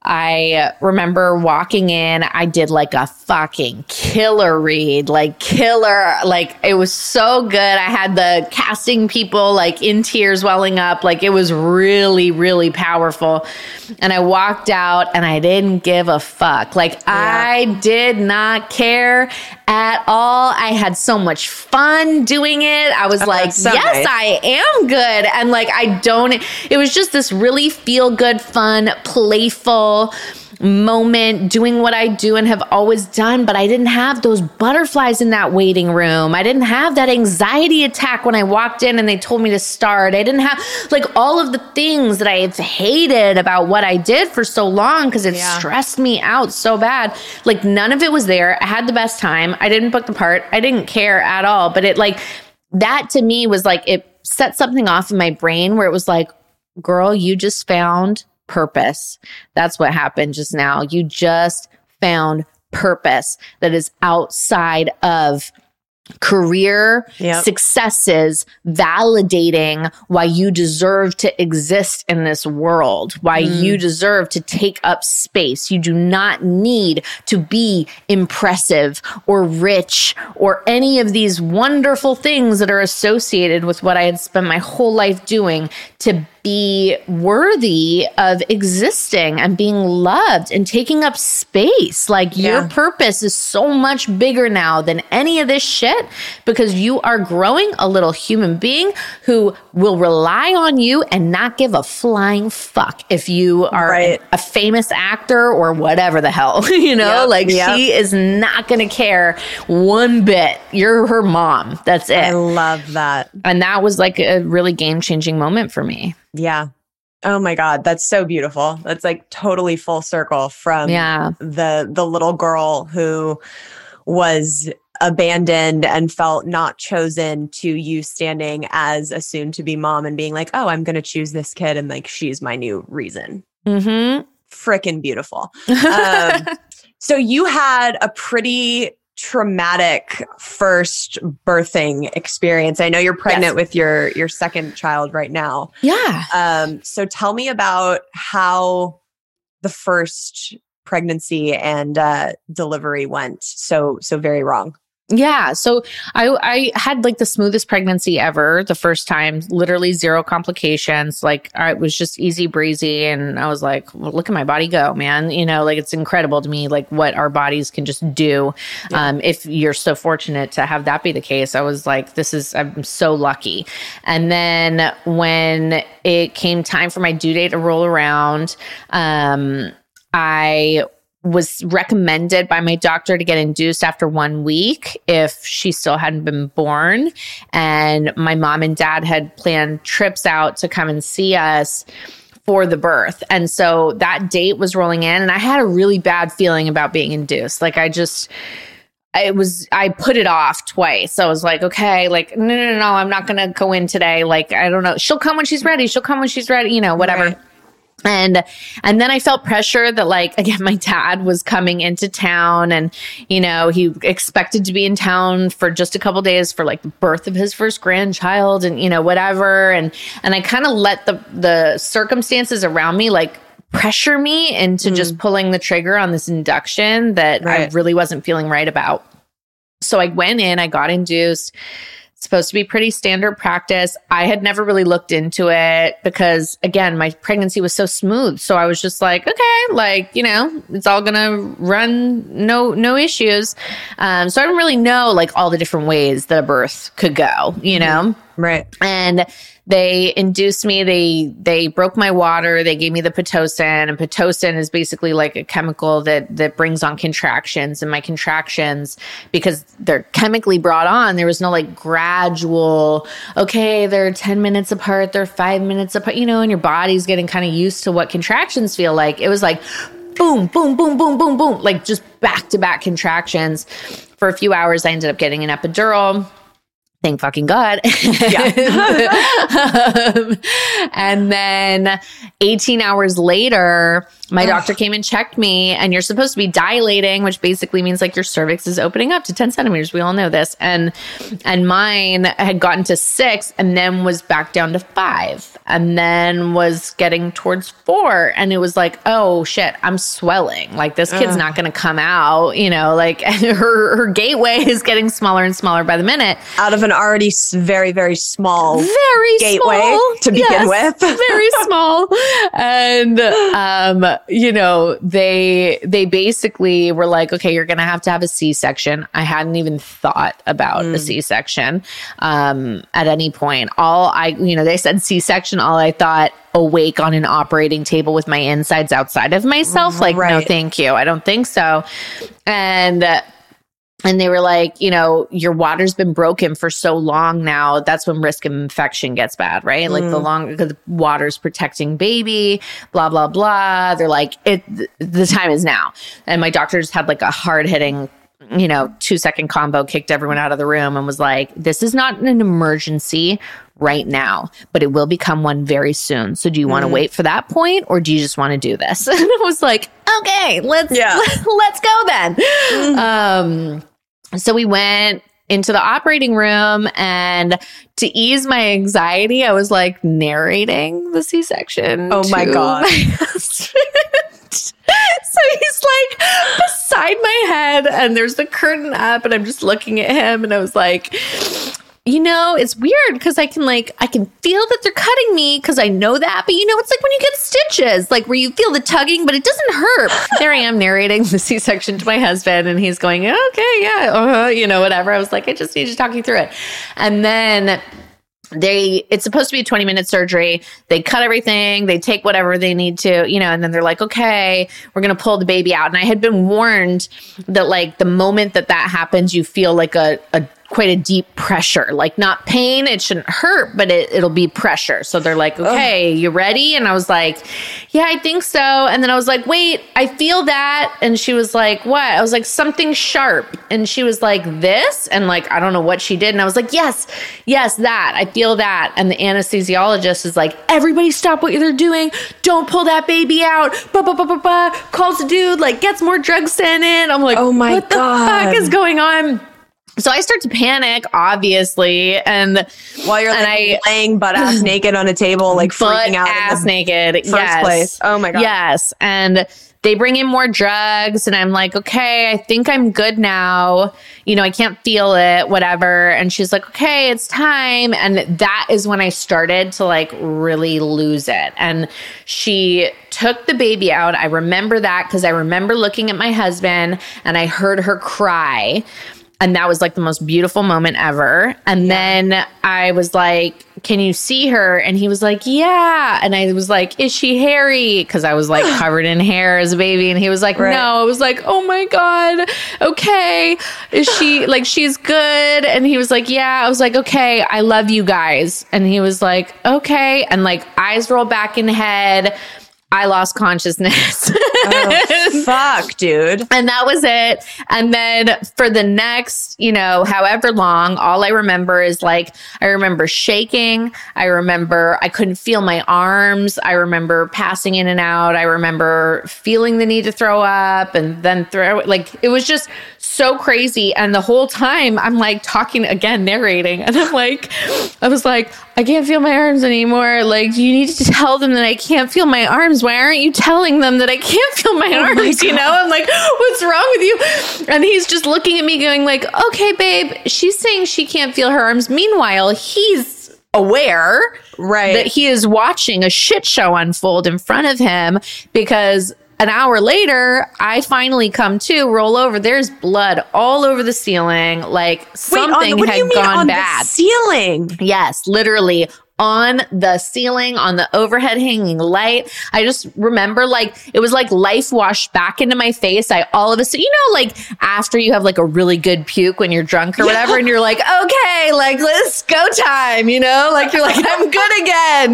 I remember walking in, I did like a fucking killer read, like killer, like it was so good. I had the casting people like in tears welling up, like it was really, really powerful. And I walked out and I didn't give a fuck. Like I did not care at all. I had so much fun doing it. I was like, so yes, nice. I am good. And like, I don't, it was just this really feel good, fun, playful moment doing what I do and have always done. But I didn't have those butterflies in that waiting room. I didn't have that anxiety attack when I walked in and they told me to start. I didn't have like all of the things that I have hated about what I did for so long because it Yeah. stressed me out so bad. Like none of it was there. I had the best time. I didn't book the part. I didn't care at all. But it like, that to me was like it set something off in my brain where it was like girl you just found purpose that's what happened just now you just found purpose that is outside of career Yep. successes validating why you deserve to exist in this world, why mm. you deserve to take up space. You do not need to be impressive or rich or any of these wonderful things that are associated with what I had spent my whole life doing to be worthy of existing and being loved and taking up space. Like your purpose is so much bigger now than any of this shit because you are growing a little human being who will rely on you and not give a flying fuck if you are Right. a famous actor or whatever the hell, you know? Yep, like yep. she is not going to care one bit. You're her mom. That's it. I love that. and that was like a really game changing moment for me. Yeah. Oh my God. That's so beautiful. That's like totally full circle from Yeah. the the little girl who was abandoned and felt not chosen to you standing as a soon to be mom and being like, oh, I'm going to choose this kid and like she's my new reason. Mm-hmm. Freaking beautiful. Um, so you had a pretty traumatic first birthing experience. I know you're pregnant Yes. with your your second child right now. Yeah. Um, so tell me about how the first pregnancy and uh, delivery went so so very wrong. Yeah. So I I had like the smoothest pregnancy ever the first time, literally zero complications. Like I, it was just easy breezy. And I was like, well, look at my body go, man. You know, like it's incredible to me, like what our bodies can just do. Um, if you're so fortunate to have that be the case, I was like, this is, I'm so lucky. And then when it came time for my due date to roll around, um, I was recommended by my doctor to get induced after one week if she still hadn't been born. And my mom and dad had planned trips out to come and see us for the birth. And so that date was rolling in, and I had a really bad feeling about being induced. Like, I just, it was I put it off twice. So I was like, okay, like no, no, no, no, I'm not gonna go in today. Like I don't know. She'll come when she's ready. She'll come when she's ready. You know, whatever. Right. And and then I felt pressure that like again my dad was coming into town and you know he expected to be in town for just a couple days for like the birth of his first grandchild and you know whatever and and I kind of let the the circumstances around me like pressure me into mm. just pulling the trigger on this induction that I really wasn't feeling right about. So I went in, I got induced. Supposed to be pretty standard practice. I had never really looked into it because again, my pregnancy was so smooth. So I was just like, okay, like, you know, it's all gonna run no no issues. Um, so I didn't really know like all the different ways that a birth could go, you know? Right. and they induced me they they broke my water they gave me the pitocin and pitocin is basically like a chemical that that brings on contractions and my contractions because they're chemically brought on there was no like gradual okay they're 10 minutes apart they're 5 minutes apart you know and your body's getting kind of used to what contractions feel like. It was like boom boom boom boom boom boom like just back to back contractions. For a few hours i ended up getting an epidural thank fucking God. Um, and then 18 hours later, my doctor came and checked me, and you're supposed to be dilating, which basically means like your cervix is opening up to 10 centimeters. We all know this. And and mine had gotten to six and then was back down to five and then was getting towards four. And it was like, oh shit, I'm swelling. Like this kid's not gonna come out, you know, like and her her gateway is getting smaller and smaller by the minute Out of an already very very small very gateway small. to begin Yes, with. very small. And um you know they they basically were like okay you're gonna have to have a c-section. I hadn't even thought about a c-section um at any point. All i you know they said c-section. All i thought awake on an operating table with my insides outside of myself. Like no thank you. I don't think so. And uh, and they were like, you know, your water's been broken for so long now. That's when risk of infection gets bad, right? Like the mm. longer because the water's protecting baby, blah blah blah. They're like, it. The time is now. And my doctor just had like a hard hitting, you know, two second combo, kicked everyone out of the room, and was like, this is not an emergency right now, but it will become one very soon. So do you want to mm. wait for that point, or do you just want to do this? And I was like, okay, let's Yeah. let's go then. Mm. Um, so we went into the operating room and to ease my anxiety, I was like narrating the C-section. Oh my God. husband. so he's like beside my head and there's the curtain up and I'm just looking at him and I was like, you know, it's weird because I can like I can feel that they're cutting me because I know that, but you know, it's like when you get stitches, like where you feel the tugging, but it doesn't hurt. there I am narrating the C-section to my husband, and he's going, "Okay, yeah, uh-huh, you know, whatever." I was like, "I just need to talk you through it," and then they it's supposed to be a 20 minute surgery they cut everything they take whatever they need to you know and then they're like okay we're gonna pull the baby out and i had been warned that like the moment that that happens you feel like a, a quite a deep pressure, like not pain. It shouldn't hurt, but it, it'll be pressure. So they're like, okay, you ready? And I was like, yeah, I think so. And then I was like, wait, I feel that. And she was like, what? I was like, something sharp. And she was like, this. And like, I don't know what she did. And I was like, yes, yes, that. I feel that. And the anesthesiologist is like, everybody stop what you're doing. Don't pull that baby out. Ba, ba, ba, ba, ba. Calls the dude, like, gets more drugs sent in. I'm like, Oh my god, what the fuck is going on? So I start to panic, obviously, and While you're And like I- laying butt ass naked on a table, like freaking out in ass the naked. first yes. place. Oh my god. Yes. And they bring in more drugs, and I'm like, okay, I think I'm good now. You know, I can't feel it, whatever. And she's like, okay, it's time. And that is when I started to like really lose it. And she took the baby out. I remember that because I remember looking at my husband and I heard her cry. And that was like the most beautiful moment ever. And then I was like, Can you see her? And he was like, Yeah. And I was like, Is she hairy? Because I was like covered in hair as a baby. And he was like, Right. No. I was like, Oh my God. Okay. Is she like, she's good? And he was like, Yeah. I was like, Okay. I love you guys. And he was like, Okay. And like eyes roll back in head. I lost consciousness. Oh, fuck, dude. and that was it. And then for the next, you know, however long, all I remember is like, I remember shaking. I remember I couldn't feel my arms. I remember passing in and out. I remember feeling the need to throw up and then throw. Like it was just so crazy. And the whole time I'm like talking again, narrating. And I'm like, I was like, I can't feel my arms anymore. Like, you need to tell them that I can't feel my arms. Why aren't you telling them that I can't feel my oh arms? you know, I'm like, what's wrong with you? And he's just looking at me going like, okay, babe, she's saying she can't feel her arms. Meanwhile, he's aware Right. that he is watching a shit show unfold in front of him because an hour later, I finally come to roll over. There's blood all over the ceiling. Like Wait, something on, what do had gone on bad. the ceiling? Yes, literally on the ceiling, on the overhead hanging light. I just remember like it was like life washed back into my face. I all of a sudden, you know, like after you have like a really good puke when you're drunk or whatever, and you're like, okay, like let's go time, you know, like you're like, I'm good again.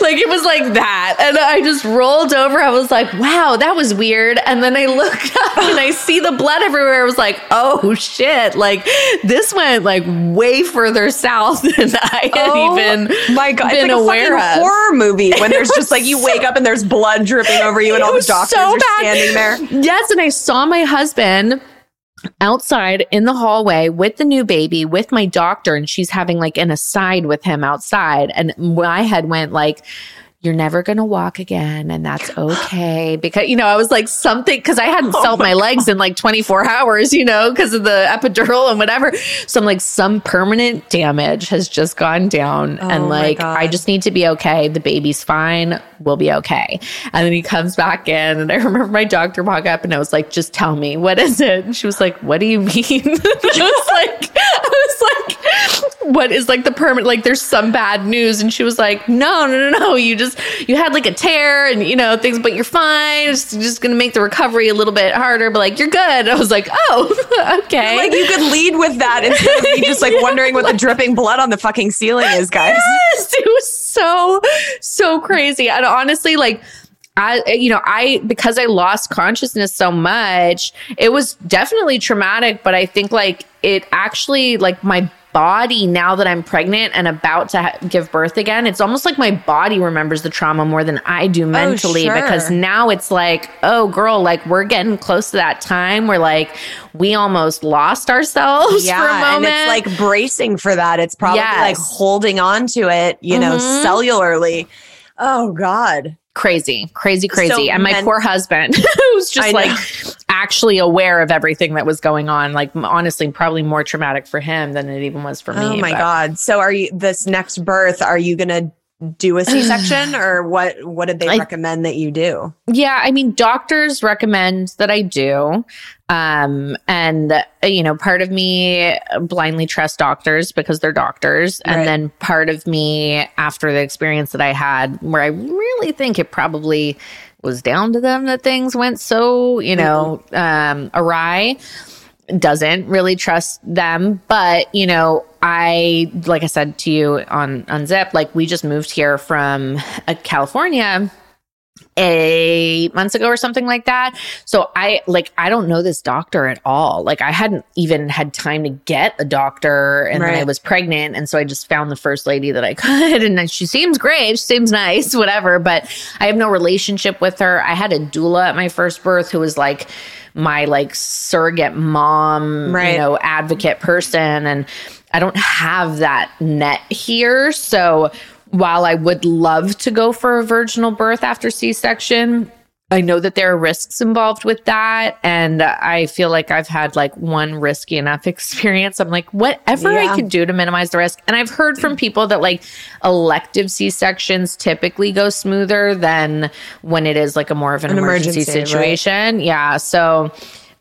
Like it was like that. And I just rolled over. I was like, wow, that was weird. And then I looked up and I see the blood everywhere. I was like, oh shit. Like this went like way further south than I had oh even Oh my god, it's been like a fucking of. horror movie when there's just like you wake up and there's blood dripping over you and all the doctors so are standing there. Yes, and I saw my husband outside in the hallway with the new baby with my doctor and she's having like an aside with him outside and my head went like you're never going to walk again and that's okay because you know I was like something cuz I hadn't Oh felt my, legs in like 24 hours you know cuz of the epidural and whatever. So I'm like some permanent damage has just gone down Oh and like I just need to be okay. The baby's fine we'll be okay. And then he comes back in and I remember my doctor walk up and I was like just tell me what is it? And she was like what do you mean? I was like I was like what is like the permanent like there's some bad news? And she was like no no no no you just you had like a tear and you know things but you're fine. It's just gonna make the recovery a little bit harder but like you're good. I was like oh okay. Like you could lead with that instead of me just like wondering what the dripping blood on the fucking ceiling is, guys. Yes, it was so so crazy. And honestly, like I, you know, I because I lost consciousness so much, it was definitely traumatic. But I think like it actually like my body now that I'm pregnant and about to ha- give birth again, it's almost like my body remembers the trauma more than I do mentally sure. because now it's like, oh girl, like we're getting close to that time where like we almost lost ourselves for a Yeah, and it's like bracing for that. It's probably like holding on to it, you know, Mhm. cellularly. Oh God. crazy, crazy, crazy. So and my men- poor husband, who's just know. like actually aware of everything that was going on. Like, honestly, probably more traumatic for him than it even was for me. Oh my but- God. So are you this next birth, are you gonna do a C-section or what what did they I- recommend that you do? Yeah, I mean, doctors recommend that I do. Um, and uh, you know, part of me blindly trust doctors because they're doctors. And Right. then part of me, after the experience that I had, where I really think it probably was down to them that things went so, you know, um, awry. doesn't really trust them. But, you know, I, like I said to you on Unzip, like we just moved here from uh, California eight months ago or something like that. So I like I don't know this doctor at all. Like I hadn't even had time to get a doctor and then I was pregnant and so I just found the first lady that I could and then she seems great, she seems nice, whatever, but I have no relationship with her. I had a doula at my first birth who was like my like surrogate mom, Right. you know, advocate person and I don't have that net here. So while I would love to go for a vaginal birth after C section, I know that there are risks involved with that. And I feel like I've had like one risky enough experience. I'm like, whatever Yeah. I can do to minimize the risk. And I've heard from people that like elective C sections typically go smoother than when it is like a more of an, An emergency, emergency, right. situation. Yeah. So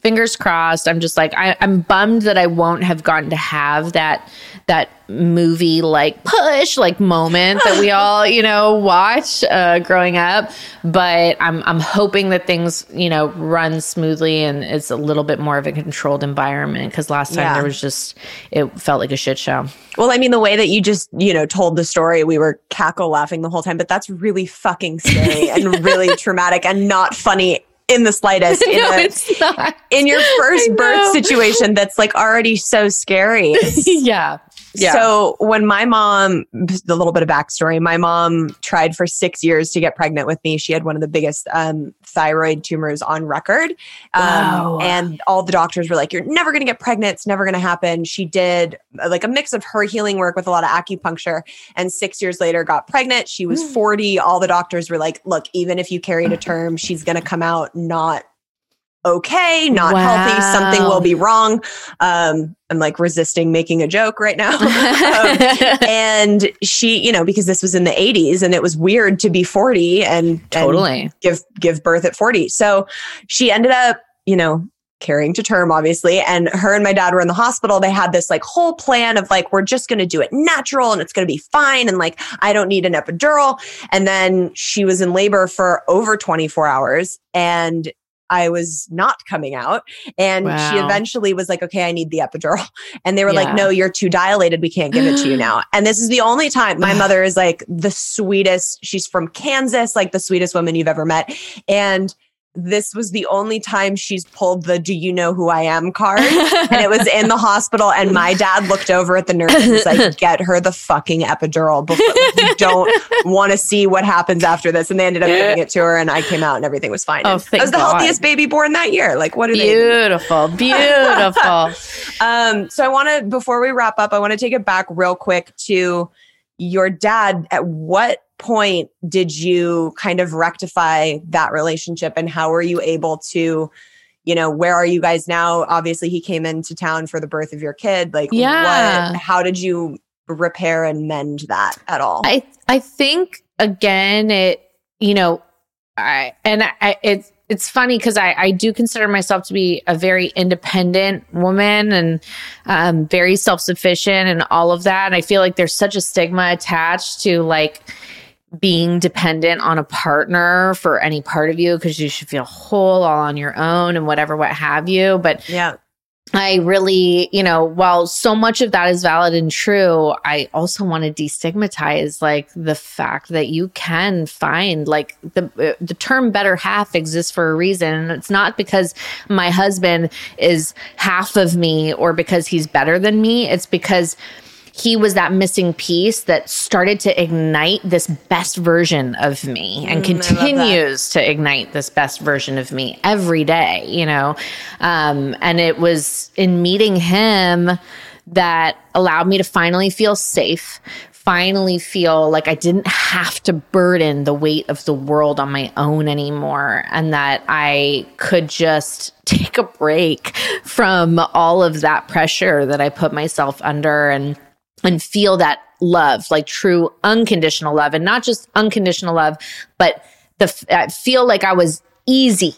fingers crossed. I'm just like, I, I'm bummed that I won't have gotten to have that that movie like push like moment that we all you know watch uh, growing up but i'm i'm hoping that things you know run smoothly and it's a little bit more of a controlled environment because last time Yeah. there was just it felt like a shit show Well, I mean, the way that you just, you know, told the story, we were cackle laughing the whole time, but that's really fucking scary and really traumatic and not funny in the slightest. In, no a- it's not in your first birth situation that's like already so scary. yeah yeah So when my mom, the little bit of backstory, my mom tried for six years to get pregnant with me. She had one of the biggest um, thyroid tumors on record, um, Wow. and all the doctors were like, "You're never going to get pregnant. It's never going to happen." She did uh, like a mix of her healing work with a lot of acupuncture, and six years later got pregnant. She was 40. All the doctors were like, "Look, even if you carry to term, she's going to come out not." okay, not healthy, something will be wrong. Um, I'm like resisting making a joke right now. Um, and she, you know, because this was in the 80s and it was weird to be 40 and, and totally give give birth at 40. So she ended up, you know, carrying to term obviously. And her and my dad were in the hospital. They had this like whole plan of like we're just going to do it natural and it's going to be fine and like I don't need an epidural. And then she was in labor for over 24 hours and I was not coming out. And she eventually was like okay I need the epidural. And they were Yeah. like no you're too dilated. We can't give it to you now. And this is the only time my mother is like the sweetest she's from Kansas like the sweetest woman you've ever met. And this was the only time she's pulled the do you know who I am card. And it was in the hospital and my dad looked over at the nurse and was like get her the fucking epidural before you don't want to see what happens after this. And they ended up giving it to her and I came out and everything was fine. Oh, And thank I was the God. healthiest baby born that year. Like what are they beautiful beautiful. Um, so I want to, before we wrap up, I want to take it back real quick to your dad. At what point did you kind of rectify that relationship and how were you able to, you know, where are you guys now? Obviously, he came into town for the birth of your kid. Like, Yeah. what, how did you repair and mend that at all? I I think again it you know I and I it's it's funny because I, I do consider myself to be a very independent woman and um, very self sufficient and all of that. And I feel like there's such a stigma attached to like being dependent on a partner for any part of you because you should feel whole all on your own and whatever, what have you. But yeah. I really, you know, while so much of that is valid and true, I also want to destigmatize like the fact that you can find like the the term better half exists for a reason. And it's not because my husband is half of me or because he's better than me. It's because he was that missing piece that started to ignite this best version of me and Mm, I love that. continues to ignite this best version of me every day, you know? Um, and it was in meeting him that allowed me to finally feel safe, finally feel like I didn't have to burden the weight of the world on my own anymore, and that I could just take a break from all of that pressure that I put myself under and and feel that love, like true unconditional love, and not just unconditional love, but the I feel like I was easy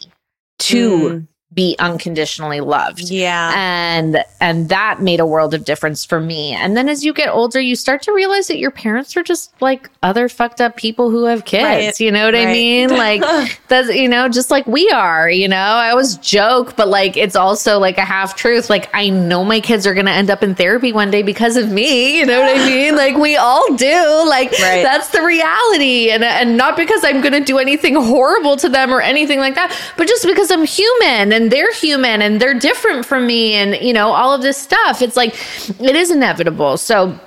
to mm. Be unconditionally loved. Yeah. And and that made a world of difference for me. And then as you get older, you start to realize that your parents are just like other fucked up people who have kids. Right. You know what I mean? Like that's you know, just like we are, you know. I always joke, but like it's also like a half truth. Like I know my kids are gonna end up in therapy one day because of me. You know what I mean? Like we all do. Like Right. that's the reality. And and not because I'm gonna do anything horrible to them or anything like that, but just because I'm human and they're human and they're different from me and you know, all of this stuff. It's like it is inevitable. So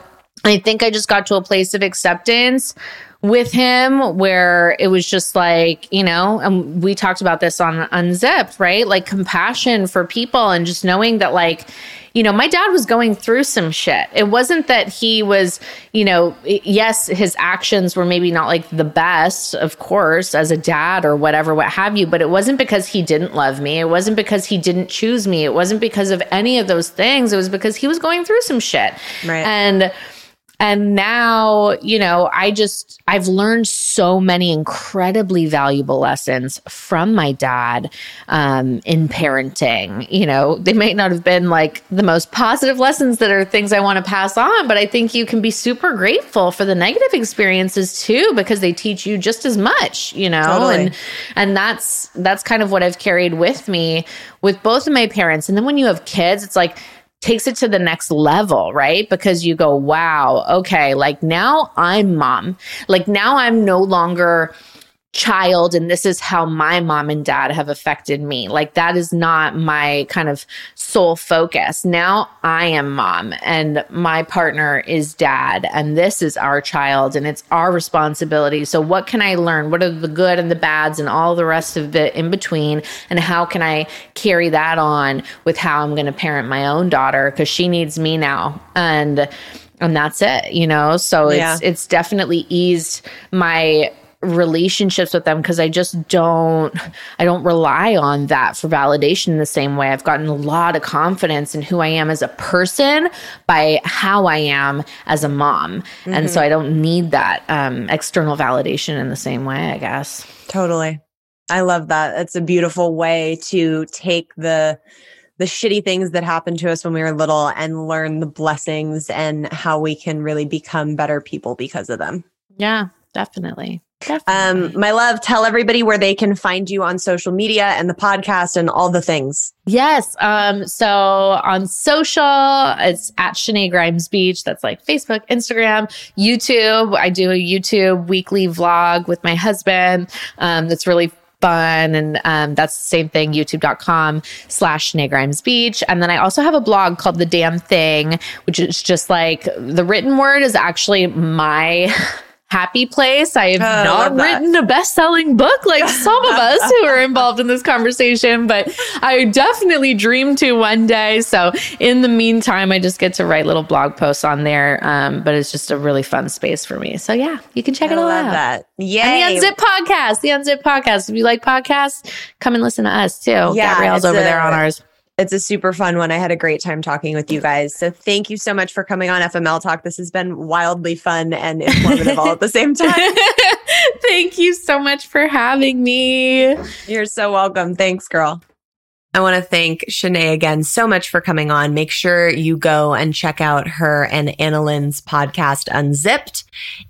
I think I just got to a place of acceptance with him where it was just like, you know, and we talked about this on Unzipped, right? Like compassion for people and just knowing that, like, you know, my dad was going through some shit. It wasn't that he was, you know, yes, his actions were maybe not like the best, of course, as a dad or whatever, what have you, but it wasn't because he didn't love me. It wasn't because he didn't choose me. It wasn't because of any of those things. It was because he was going through some shit. Right. And, and now, you know, I just, I've learned so many incredibly valuable lessons from my dad um, in parenting. You know, they might not have been like the most positive lessons that are things I want to pass on, but I think you can be super grateful for the negative experiences too, because they teach you just as much, you know, Totally. and, and that's, that's kind of what I've carried with me with both of my parents. And then when you have kids, it's like, takes it to the next level, right? Because you go, wow, okay, like now I'm mom. Like now I'm no longer child and this is how my mom and dad have affected me. Like that is not my kind of sole focus. Now I am mom and my partner is dad and this is our child and it's our responsibility. So what can I learn? What are the good and the bads and all the rest of it in between and how can I carry that on with how I'm going to parent my own daughter cuz she needs me now. And and that's it, you know? So Yeah. it's it's definitely eased my relationships with them because I just don't I don't rely on that for validation in the same way. I've gotten a lot of confidence in who I am as a person by how I am as a mom. And so I don't need that um, external validation in the same way, I guess. Totally. I love that. It's a beautiful way to take the the shitty things that happened to us when we were little and learn the blessings and how we can really become better people because of them. Yeah, definitely. Um, my love, tell everybody where they can find you on social media and the podcast and all the things. Yes. Um, so on social, it's at Shenae Grimes Beech. That's like Facebook, Instagram, YouTube. I do a YouTube weekly vlog with my husband. Um, that's really fun. And um, that's the same thing, youtube.com slash Shenae Grimes Beech. And then I also have a blog called The Damn Thing, which is just like the written word is actually my happy place. I have Oh, I not love that. written a best-selling book like some of us who are involved in this conversation, but I definitely dream to one day. So in the meantime, I just get to write little blog posts on there. Um, but it's just a really fun space for me. So yeah, you can check I it all love out. that. Yeah. And the Unzip podcast, the Unzip podcast. If you like podcasts, come and listen to us too. Yeah, Gabrielle's over there on ours. It's a super fun one. I had a great time talking with you guys. So thank you so much for coming on FML Talk. This has been wildly fun and informative all at the same time. Thank you so much for having me. You're so welcome. Thanks, girl. I want to thank Shenae again so much for coming on. Make sure you go and check out her and Annalyn's podcast, Unzipped,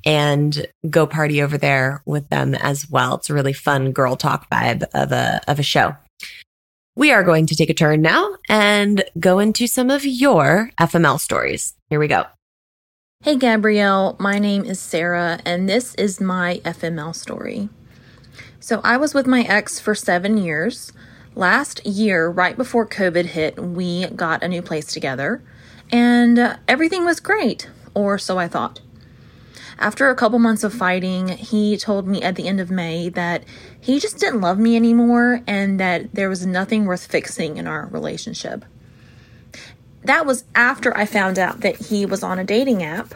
and go party over there with them as well. It's a really fun girl talk vibe of a, of a show. We are going to take a turn now and go into some of your FML stories. Here we go. Hey Gabrielle, my name is Sarah, and this is my FML story. So, I was with my ex for seven years. Last year, right before COVID hit, we got a new place together, and uh, everything was great, or so I thought. After a couple months of fighting, he told me at the end of May that he just didn't love me anymore and that there was nothing worth fixing in our relationship that was after I found out that he was on a dating app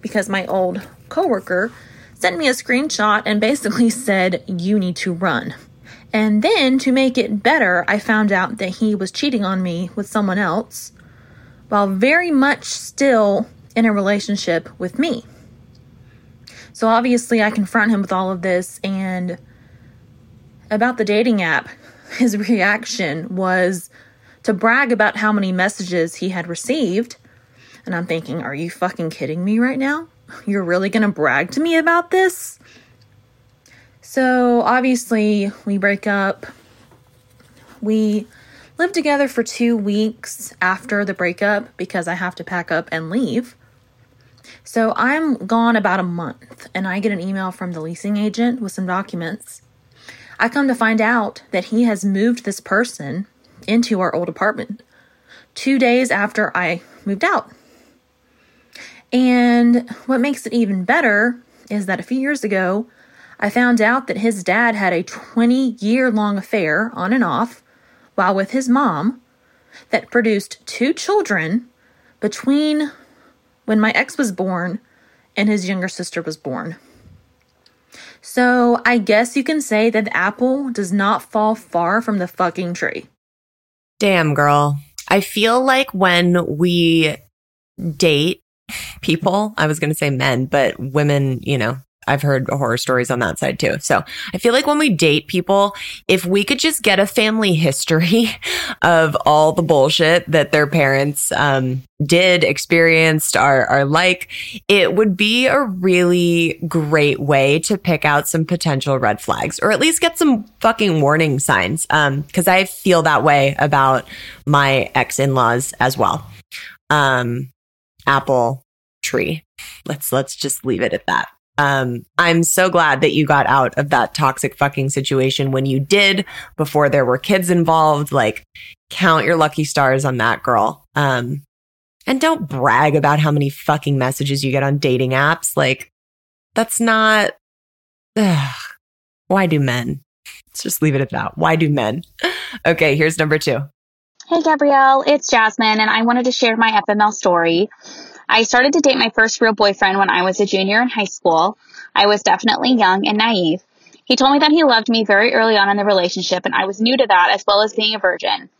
because my old coworker sent me a screenshot and basically said, You need to run. And then to make it better, I found out that he was cheating on me with someone else while very much still in a relationship with me. So obviously, I confront him with all of this and about the dating app. his reaction was to brag about how many messages he had received. And I'm thinking, are you fucking kidding me right now? You're really gonna brag to me about this? So obviously, we break up. We live together for two weeks after the breakup because I have to pack up and leave. So I'm gone about a month and I get an email from the leasing agent with some documents. I come to find out that he has moved this person into our old apartment two days after I moved out. And what makes it even better is that a few years ago, I found out that his dad had a 20 year long affair on and off while with his mom that produced two children between when my ex was born and his younger sister was born. So I guess you can say that the apple does not fall far from the fucking tree. Damn, girl. I feel like when we date people, I was going to say men, but women, you know, I've heard horror stories on that side too. So I feel like when we date people, if we could just get a family history of all the bullshit that their parents um, did, experienced, are, are like, it would be a really great way to pick out some potential red flags or at least get some fucking warning signs. Um, cause I feel that way about my ex in laws as well. Um, apple tree. Let's, let's just leave it at that. Um, I'm so glad that you got out of that toxic fucking situation when you did before there were kids involved. Like, count your lucky stars on that girl. Um, and don't brag about how many fucking messages you get on dating apps. Like, that's not, ugh, why do men? Let's just leave it at that. Why do men? Okay, here's number two. Hey, Gabrielle, it's Jasmine, and I wanted to share my FML story. I started to date my first real boyfriend when I was a junior in high school. I was definitely young and naive. He told me that he loved me very early on in the relationship, and I was new to that as well as being a virgin.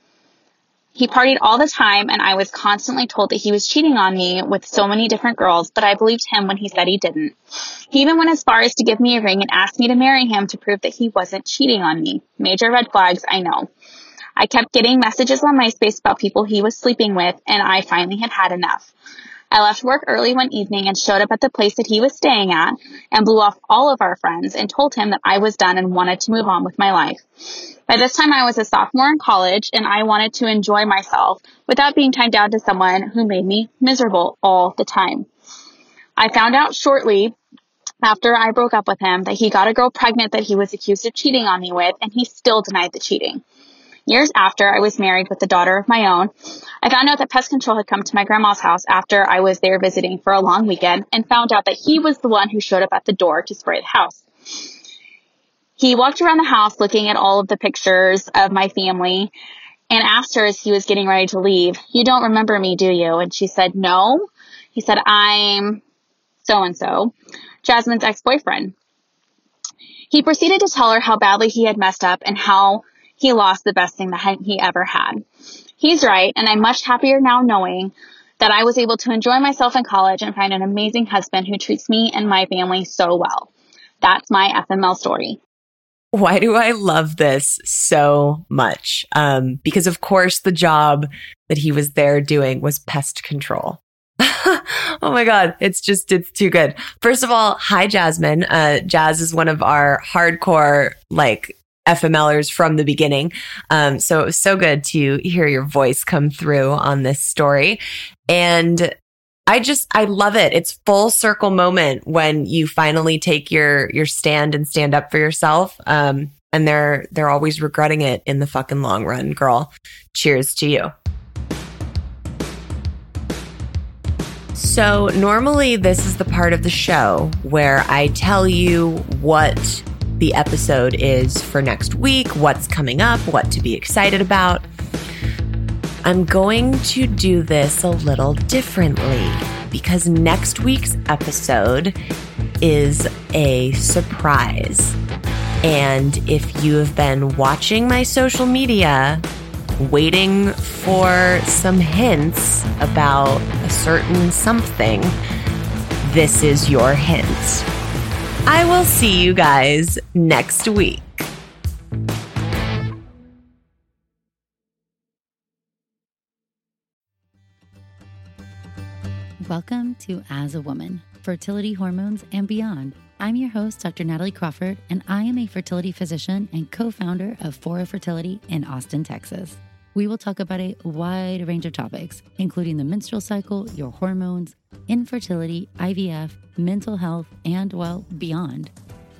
He partied all the time, and I was constantly told that he was cheating on me with so many different girls, but I believed him when he said he didn't. He even went as far as to give me a ring and ask me to marry him to prove that he wasn't cheating on me. Major red flags, I know. I kept getting messages on MySpace about people he was sleeping with, and I finally had had enough. I left work early one evening and showed up at the place that he was staying at and blew off all of our friends and told him that I was done and wanted to move on with my life. By this time, I was a sophomore in college and I wanted to enjoy myself without being tied down to someone who made me miserable all the time. I found out shortly after I broke up with him that he got a girl pregnant that he was accused of cheating on me with and he still denied the cheating. Years after I was married with a daughter of my own, I found out that pest control had come to my grandma's house after I was there visiting for a long weekend and found out that he was the one who showed up at the door to spray the house. He walked around the house looking at all of the pictures of my family and asked her as he was getting ready to leave, You don't remember me, do you? And she said, No. He said, I'm so and so, Jasmine's ex boyfriend. He proceeded to tell her how badly he had messed up and how he lost the best thing that he ever had. He's right, and I'm much happier now knowing that I was able to enjoy myself in college and find an amazing husband who treats me and my family so well. That's my FML story. Why do I love this so much? Um, because of course the job that he was there doing was pest control. oh my God. It's just, it's too good. First of all, hi, Jasmine. Uh, Jazz is one of our hardcore, like FMLers from the beginning. Um, so it was so good to hear your voice come through on this story. And I just, I love it. It's full circle moment when you finally take your, your stand and stand up for yourself. Um, and they're, they're always regretting it in the fucking long run, girl. Cheers to you. So, normally, this is the part of the show where I tell you what the episode is for next week, what's coming up, what to be excited about. I'm going to do this a little differently because next week's episode is a surprise. And if you have been watching my social media, waiting for some hints about a certain something, this is your hint. I will see you guys next week. Welcome to As a Woman Fertility Hormones and Beyond. I'm your host, Dr. Natalie Crawford, and I am a fertility physician and co founder of Fora Fertility in Austin, Texas. We will talk about a wide range of topics, including the menstrual cycle, your hormones, infertility, IVF, mental health, and, well, beyond.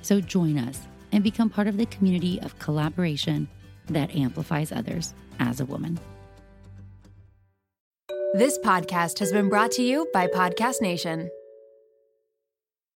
So join us and become part of the community of collaboration that amplifies others as a woman. This podcast has been brought to you by Podcast Nation.